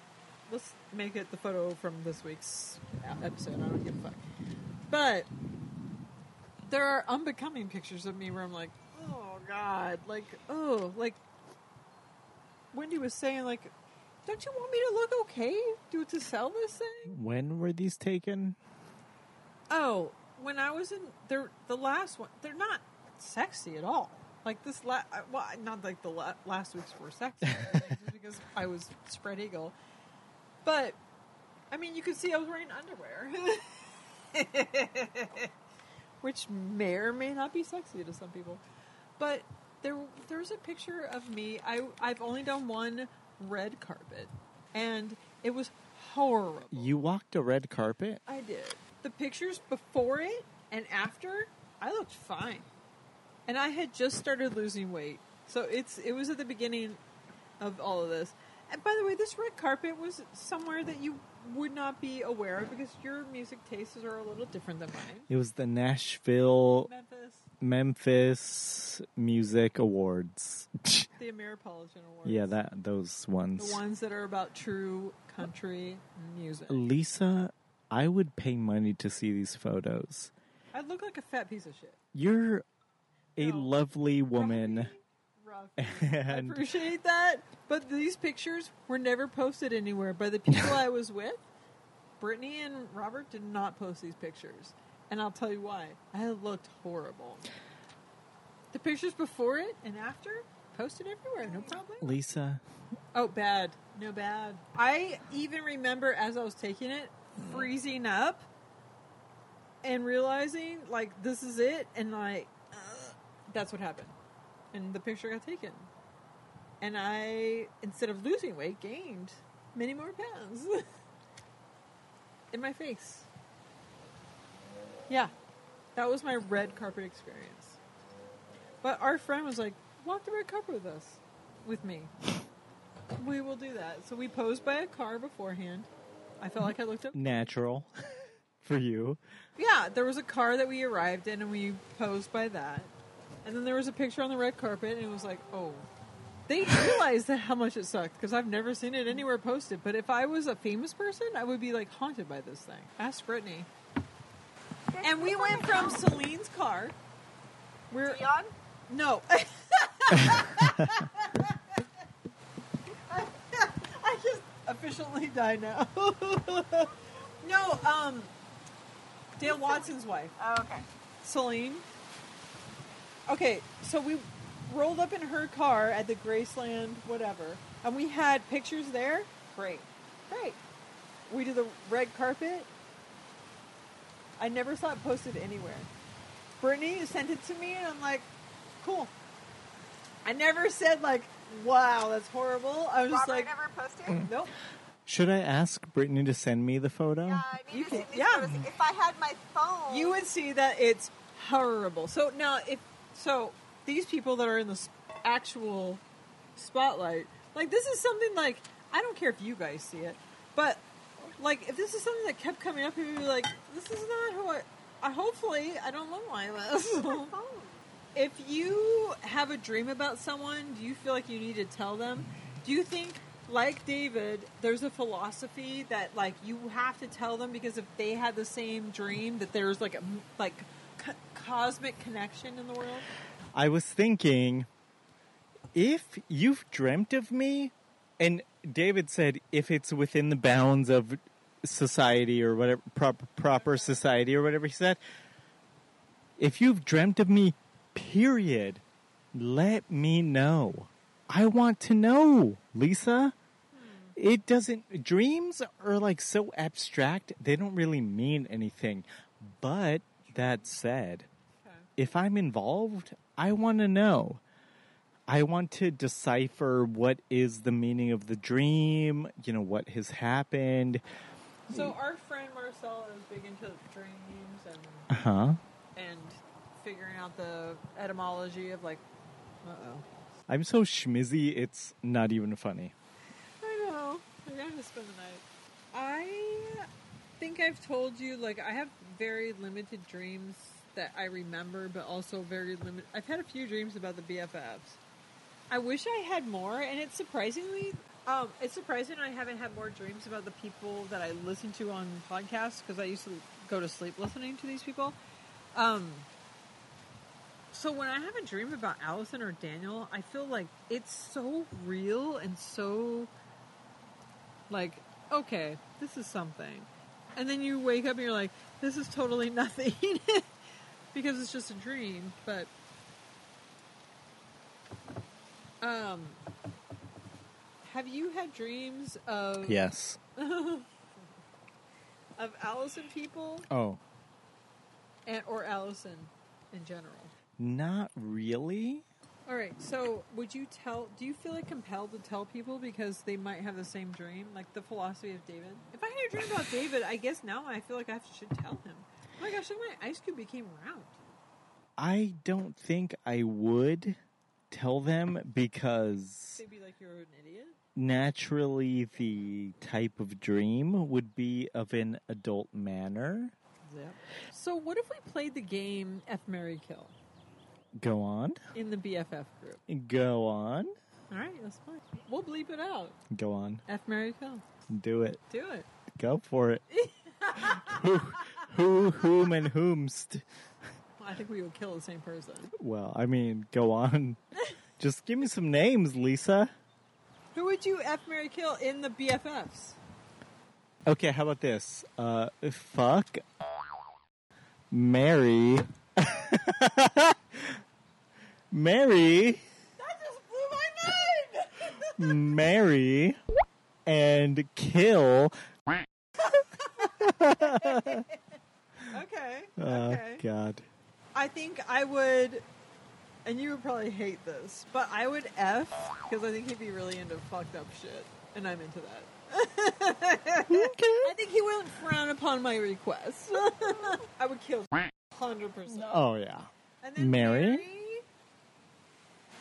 let's make it the photo from this week's episode. I don't give a fuck." But there are unbecoming pictures of me where I'm like, oh god, like oh, like Wendy was saying, like, don't you want me to look okay? Do to sell this thing? When were these taken? Oh, when I was in they're the last one, they're not sexy at all. Like this, la- uh, well, not like the la- last weeks were sexy just because I was spread eagle, but I mean, you could see I was wearing underwear, which may or may not be sexy to some people. But there, there's a picture of me. I, I've only done one red carpet, and it was horrible. You walked a red carpet? I did. The pictures before it and after, I looked fine. And I had just started losing weight. So it's it was at the beginning of all of this. And by the way, this red carpet was somewhere that you would not be aware of because your music tastes are a little different than mine. It was the Nashville Memphis, Memphis Music Awards. the Ameripolitan Awards. yeah, that those ones. the ones that are about true country music. Lisa, I would pay money to see these photos. I look like a fat piece of shit. You're a No. lovely woman. Rafi. I appreciate that. But these pictures were never posted anywhere by the people I was with. Brittany and Robert did not post these pictures. And I'll tell you why. I looked horrible. The pictures before it and after, posted everywhere, no problem. Lisa, Oh, bad. No bad. I even remember as I was taking it, freezing up and realizing, like, this is it. And, like, uh, that's what happened. And the picture got taken. And I, instead of losing weight, gained many more pounds in my face. Yeah, that was my red carpet experience. But our friend was like, walk the red carpet with us, with me. We will do that. So we posed by a car beforehand. I felt like I looked up. natural for you. Yeah, there was a car that we arrived in, and we posed by that. And then there was a picture on the red carpet, and it was like, oh, they realized that how much it sucked because I've never seen it anywhere posted. But if I was a famous person, I would be like haunted by this thing. Ask Brittany. And we went from Celine's car. We're Dion? no. I just officially die now. no, um, Dale Watson's wife. Oh, okay. Celine. Okay, so we rolled up in her car at the Graceland, whatever, and we had pictures there. Great, great. We did the red carpet. I never saw it posted anywhere. Brittany sent it to me, and I'm like, cool. I never said like, wow, that's horrible. I was just like, never posted? Mm. nope. Should I ask Brittany to send me the photo? Yeah, I need You to see can- these yeah. photos. If I had my phone. you would see that it's horrible. So now, if so, these people that are in the s- actual spotlight, like this is something like I don't care if you guys see it, but like if this is something that kept coming up, you'd be like, "This is not who I." I hopefully I don't look like this. if you have a dream about someone, do you feel like you need to tell them? Do you think, like David, there's a philosophy that like you have to tell them because if they had the same dream, that there's like a like cosmic connection in the world? I was thinking, if you've dreamt of me, and David said if it's within the bounds of society or whatever, proper, proper society or whatever he said, if you've dreamt of me, period, let me know. I want to know, Lisa. Hmm. It doesn't, dreams are like so abstract, they don't really mean anything. But that said, if I'm involved, I want to know. I want to decipher what is the meaning of the dream, you know, what has happened. So our friend Marcel is big into dreams and Uh huh. and figuring out the etymology of like, uh oh. I'm so shmizzy, it's not even funny. I know. We're gonna spend the night. I think I've told you like I have very limited dreams that I remember, but also very limited. I've had a few dreams about the BFFs. I wish I had more, and it's surprisingly, um, it's surprising I haven't had more dreams about the people that I listen to on podcasts because I used to go to sleep listening to these people. Um, so when I have a dream about Allison or Daniel, I feel like it's so real and so like, okay, this is something. And then you wake up and you're like, this is totally nothing because it's just a dream, but um have you had dreams of Yes. of Allison people Oh, and or Allison in general? not really. All right. So, would you tell? Do you feel like compelled to tell people because they might have the same dream, like the philosophy of David? If I had a dream about David, I guess now I feel like I should tell him. Oh my gosh! Look, my ice cube became round. I don't think I would tell them because They'd be like, "You're an idiot." naturally the type of dream would be of an adult manner. Yep. So, what if we played the game F Marry Kill Go on. in the BFF group? Go on. All right, that's fine. We'll bleep it out. Go on. F Marry Kill. Do it. Do it. Go for it. who, who, whom, and whomst. I think we would kill the same person. Well, I mean, go on. Just give me some names, Lisa. Who would you F Marry Kill in the BFFs? Okay, how about this? Uh, fuck. Marry. Marry. That just blew my mind. Marry. And kill. Okay. Oh, okay. God. I think I would, and you would probably hate this, but I would F because I think he'd be really into fucked up shit, and I'm into that. I think he wouldn't frown upon my request. I would kill hundred percent. Oh, yeah. And then Marry?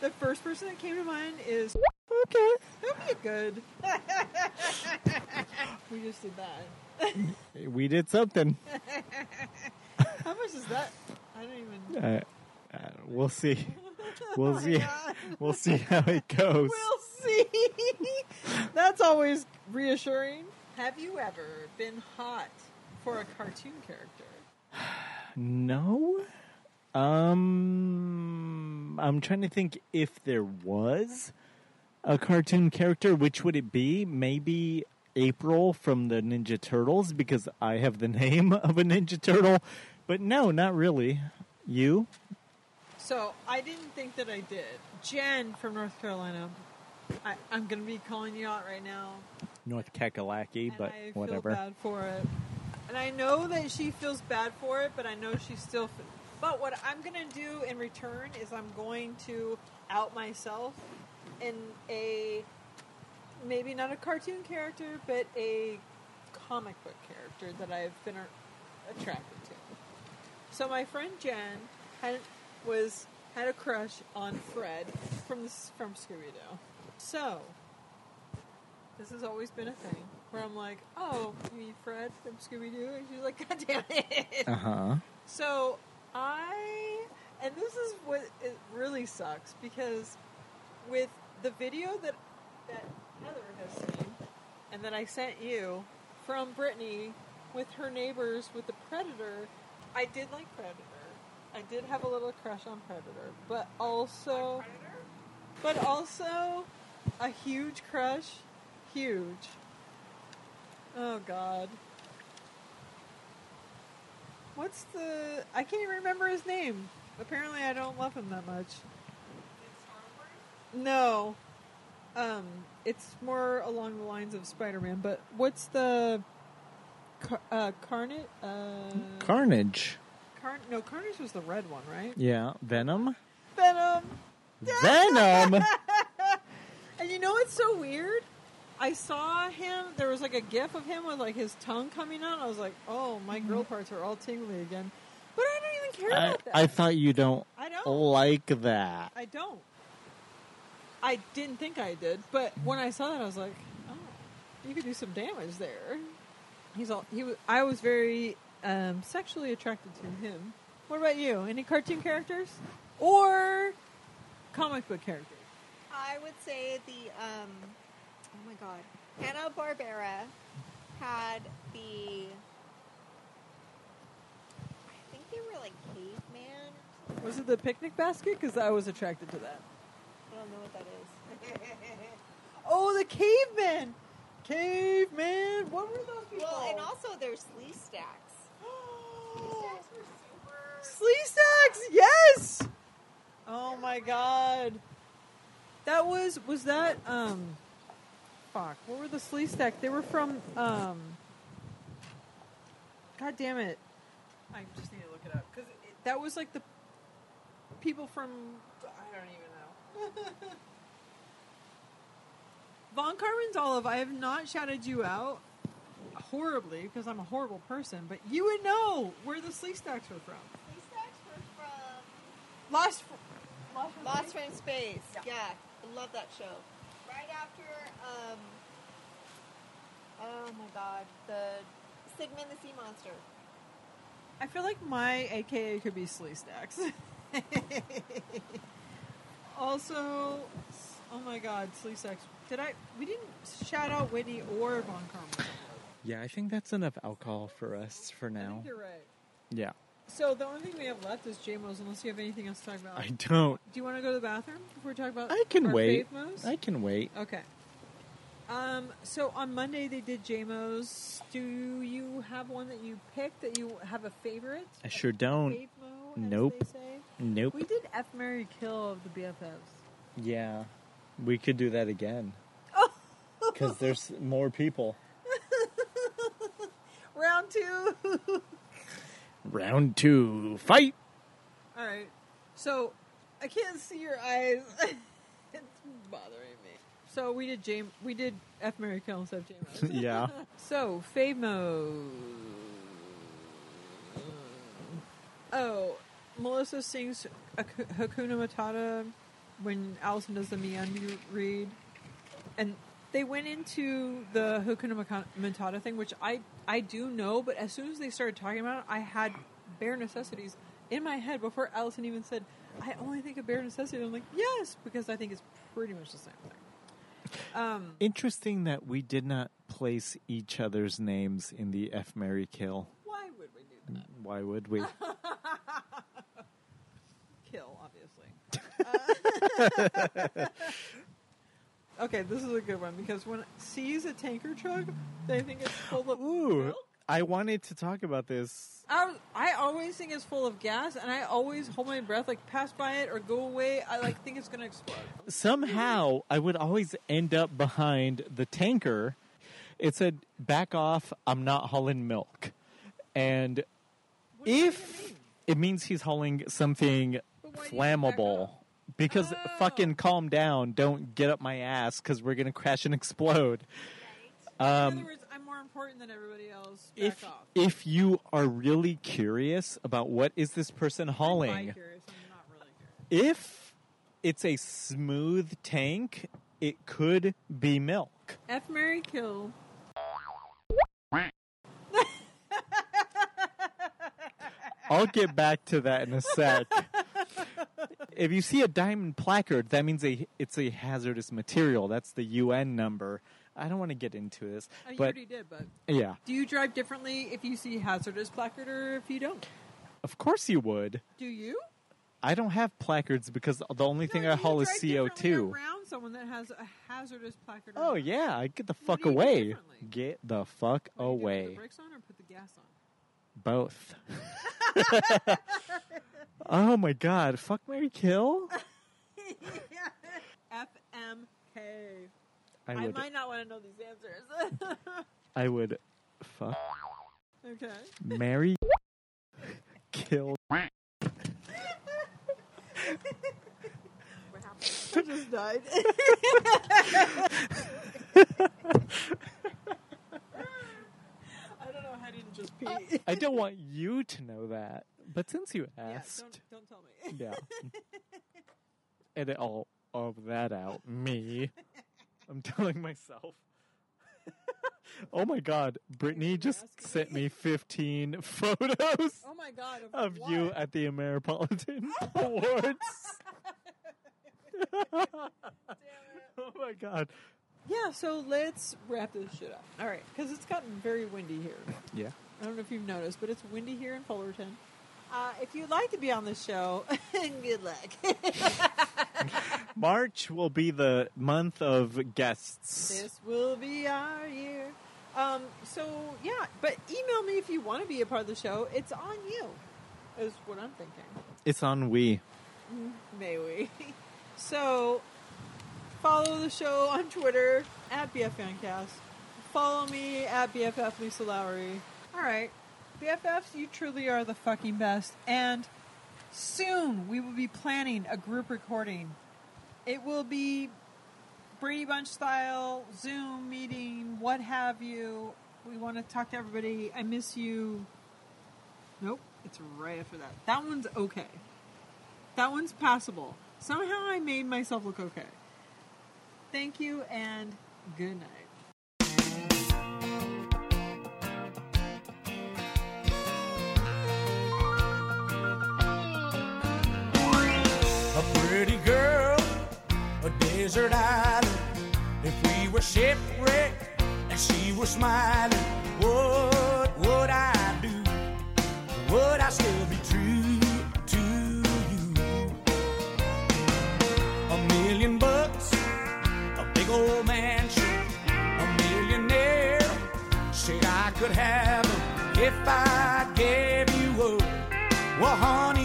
the first person that came to mind is Okay. that'd be good. we just did that. We did something. How much is that? I don't even. Uh, uh, we'll see. we'll see. We'll see how it goes. We'll see. That's always reassuring. Have you ever been hot for a cartoon character? No. Um, I'm trying to think if there was a cartoon character. Which would it be? Maybe April from the Ninja Turtles because I have the name of a Ninja Turtle. But no, not really. You? So I didn't think that I did. Jen from North Carolina. I, I'm going to be calling you out right now. North Kakalaki, and but I whatever. feel bad for it. And I know that she feels bad for it, but I know she still. F- but what I'm going to do in return is I'm going to out myself in a maybe not a cartoon character, but a comic book character that I've been attracted to. So my friend Jen had was had a crush on Fred from the, from Scooby Doo. So this has always been a thing where I'm like, "Oh, you mean Fred from Scooby Doo?" And she's like, "God damn it!" Uh huh. So I, and this is what it really sucks because with the video that that Heather has seen and that I sent you from Brittany with her neighbors with the Predator, I did like Predator. I did have a little crush on Predator, but also, but also a huge crush, huge. Oh God. What's the? I can't even remember his name. Apparently, I don't love him that much. No, um, it's more along the lines of Spider-Man. But what's the? Car- uh, Carnage. Uh, Carnage. Car- no, Carnage was the red one, right? Yeah. Venom. Venom. Venom. And you know what's so weird? I saw him. There was like a gif of him with like his tongue coming out. I was like, "Oh, my girl parts are all tingly again." But I don't even care I, about that. I thought you don't I don't. like that. I don't. I didn't think I did, but when I saw that, I was like, "Oh, you could do some damage there." He's all he. Was, I was very um, sexually attracted to him. What about you? Any cartoon characters or comic book characters? I would say the um, oh my god, Hanna Barbera had the. I think they were like caveman. Was it the picnic basket? Because I was attracted to that. I don't know what that is. Oh, the cavemen! Caveman! What were those people? well, and also there's Lee Stacks. Lee Stacks were super. Sleestaks! Yes! Oh my god. That was, was that, um, fuck, what were the Sleestaks? They were from, um, god damn it. I just need to look it up. Because that was like the people from, I don't even know. Von Carmen's Olive, I have not shouted you out horribly because I'm a horrible person, but you would know where the Sleestaks were from. Lee Stacks were from Lost, Lost, Lost from Space. Yeah. I love that show. Right after, um, oh my god, the Sigmund the Sea Monster. I feel like my AKA could be Sleestaks. also, oh my God, Sleestaks. Did I? We didn't shout out Whitney or Von Carmen. Yeah, I think that's enough alcohol for us for I now. think you're right. Yeah. So the only thing we have left is JMOs, unless you have anything else to talk about. I don't. Do you want to go to the bathroom before we talk about? I can our wait. mo's? I can wait. Okay. Um, so on Monday they did JMOs. Do you have one that you picked that you have a favorite? I sure don't. Fave mo, as Nope. they say? Nope. We did F Marry Kill of the BFFs. Yeah. We could do that again. Oh. Because there's more people. Round two. Round two. Fight! All right. So I can't see your eyes. it's bothering me. So we did James. We did F Marry Kill instead of James. yeah. so fave. Oh, Melissa sings Hakuna Matata when Allison does the Meander read, and they went into the Hakuna Matata thing, which I I do know, but as soon as they started talking about it, I had bare necessities in my head before Allison even said, I only think of bare necessities. I'm like, yes, because I think it's pretty much the same thing. Um, Interesting that we did not place each other's names in the F Marry Kill. why would we do that? Why would we? Kill. Uh, okay, this is a good one because when it sees a tanker truck, they think it's full of Ooh, milk. I wanted to talk about this. I, I always think it's full of gas, and I always hold my breath, like pass by it or go away. I like think it's gonna explode. Somehow, I would always end up behind the tanker. It said, "Back off! I'm not hauling milk." And if mean? it means he's hauling something But why do you back flammable? Because Oh. fucking calm down! Don't get up my ass because we're gonna crash and explode. In Um, other words, I'm more important than everybody else. Back if off. if you are really curious about what is this person I'm hauling, bi-curious, I'm not really curious. if it's a smooth tank, it could be milk. F Marry Kill. I'll get back to that in a sec. If you see a diamond placard, that means a, it's a hazardous material. That's the UN number. I don't want to get into this, Oh, you but already did, but yeah, do you drive differently if you see hazardous placard or if you don't? of course you would. Do you? I don't have placards because the only thing I haul is CO two. Around someone that has a hazardous placard. Oh not? yeah, I get the fuck away. Get the fuck What do, Put away. the brakes on or put the gas on? Both. oh my god, fuck Marry Kill? FMK. I I, would might not want to know these answers. I would fuck okay. Marry Kill I just died. I don't know. I didn't just pee. I don't want you to know that. But since you yeah, asked don't, don't tell me. Yeah. Edit all of that out. Me. I'm telling myself. oh my god. Brittany just sent me? me 15 photos Oh my god. of what? you at the Ameripolitan Awards. Oh my god. Yeah, so let's wrap this shit up. All right, because it's gotten very windy here. Yeah. I don't know if you've noticed, but it's windy here in Fullerton. Uh, if you'd like to be on the show, good luck. March will be the month of guests. this will be our year. Um, so yeah, but email me if you want to be a part of the show. It's on you, is what I'm thinking. It's on we. May we? So follow the show on Twitter at BFFancast. Follow me at BFF Lisa Lowry. All right, BFFs, you truly are the fucking best. And soon we will be planning a group recording. It will be Brady Bunch style, Zoom meeting, what have you. We want to talk to everybody. I miss you. Nope, it's right after that. That one's okay. That one's passable. Somehow I made myself look okay. Thank you and good night. Pretty girl, a desert island. If we were shipwrecked and she was smiling, what would I do? Would I still be true to you? A million bucks, a big old mansion, a millionaire. Said I could have if I gave you up. Well, honey,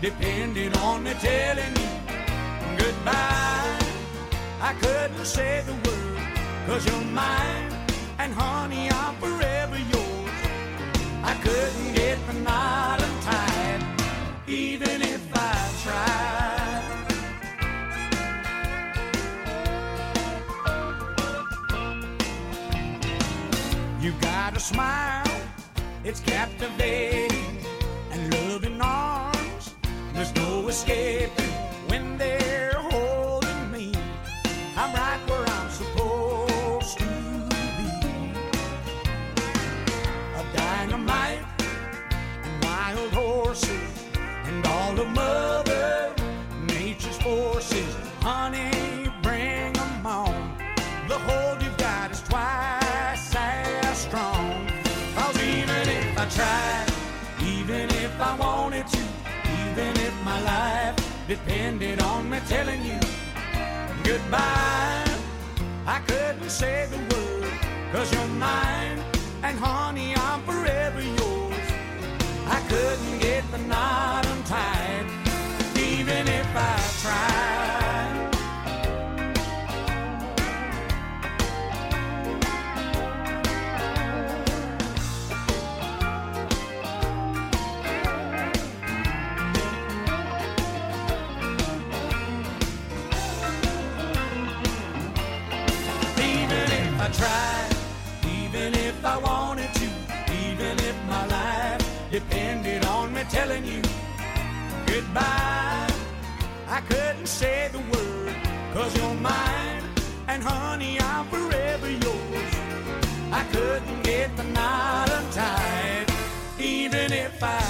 depended on me telling you goodbye, I couldn't say the word. Cause you're mine, and honey, I'm forever yours. I couldn't get the knot untied, even if I tried. You got a smile, it's captivating, and loving arms, there's no escaping when they're holding me. I'm right where I'm supposed to be. A dynamite and wild horses and all the mud. Depended on me telling you goodbye. I couldn't say the word, cause you're mine, and honey, I'm forever yours. I couldn't get the knot untied, even if I tried. Telling you goodbye, I couldn't say the word, cause you're mine, and honey, I'm forever yours. I couldn't get the knot untied, even if I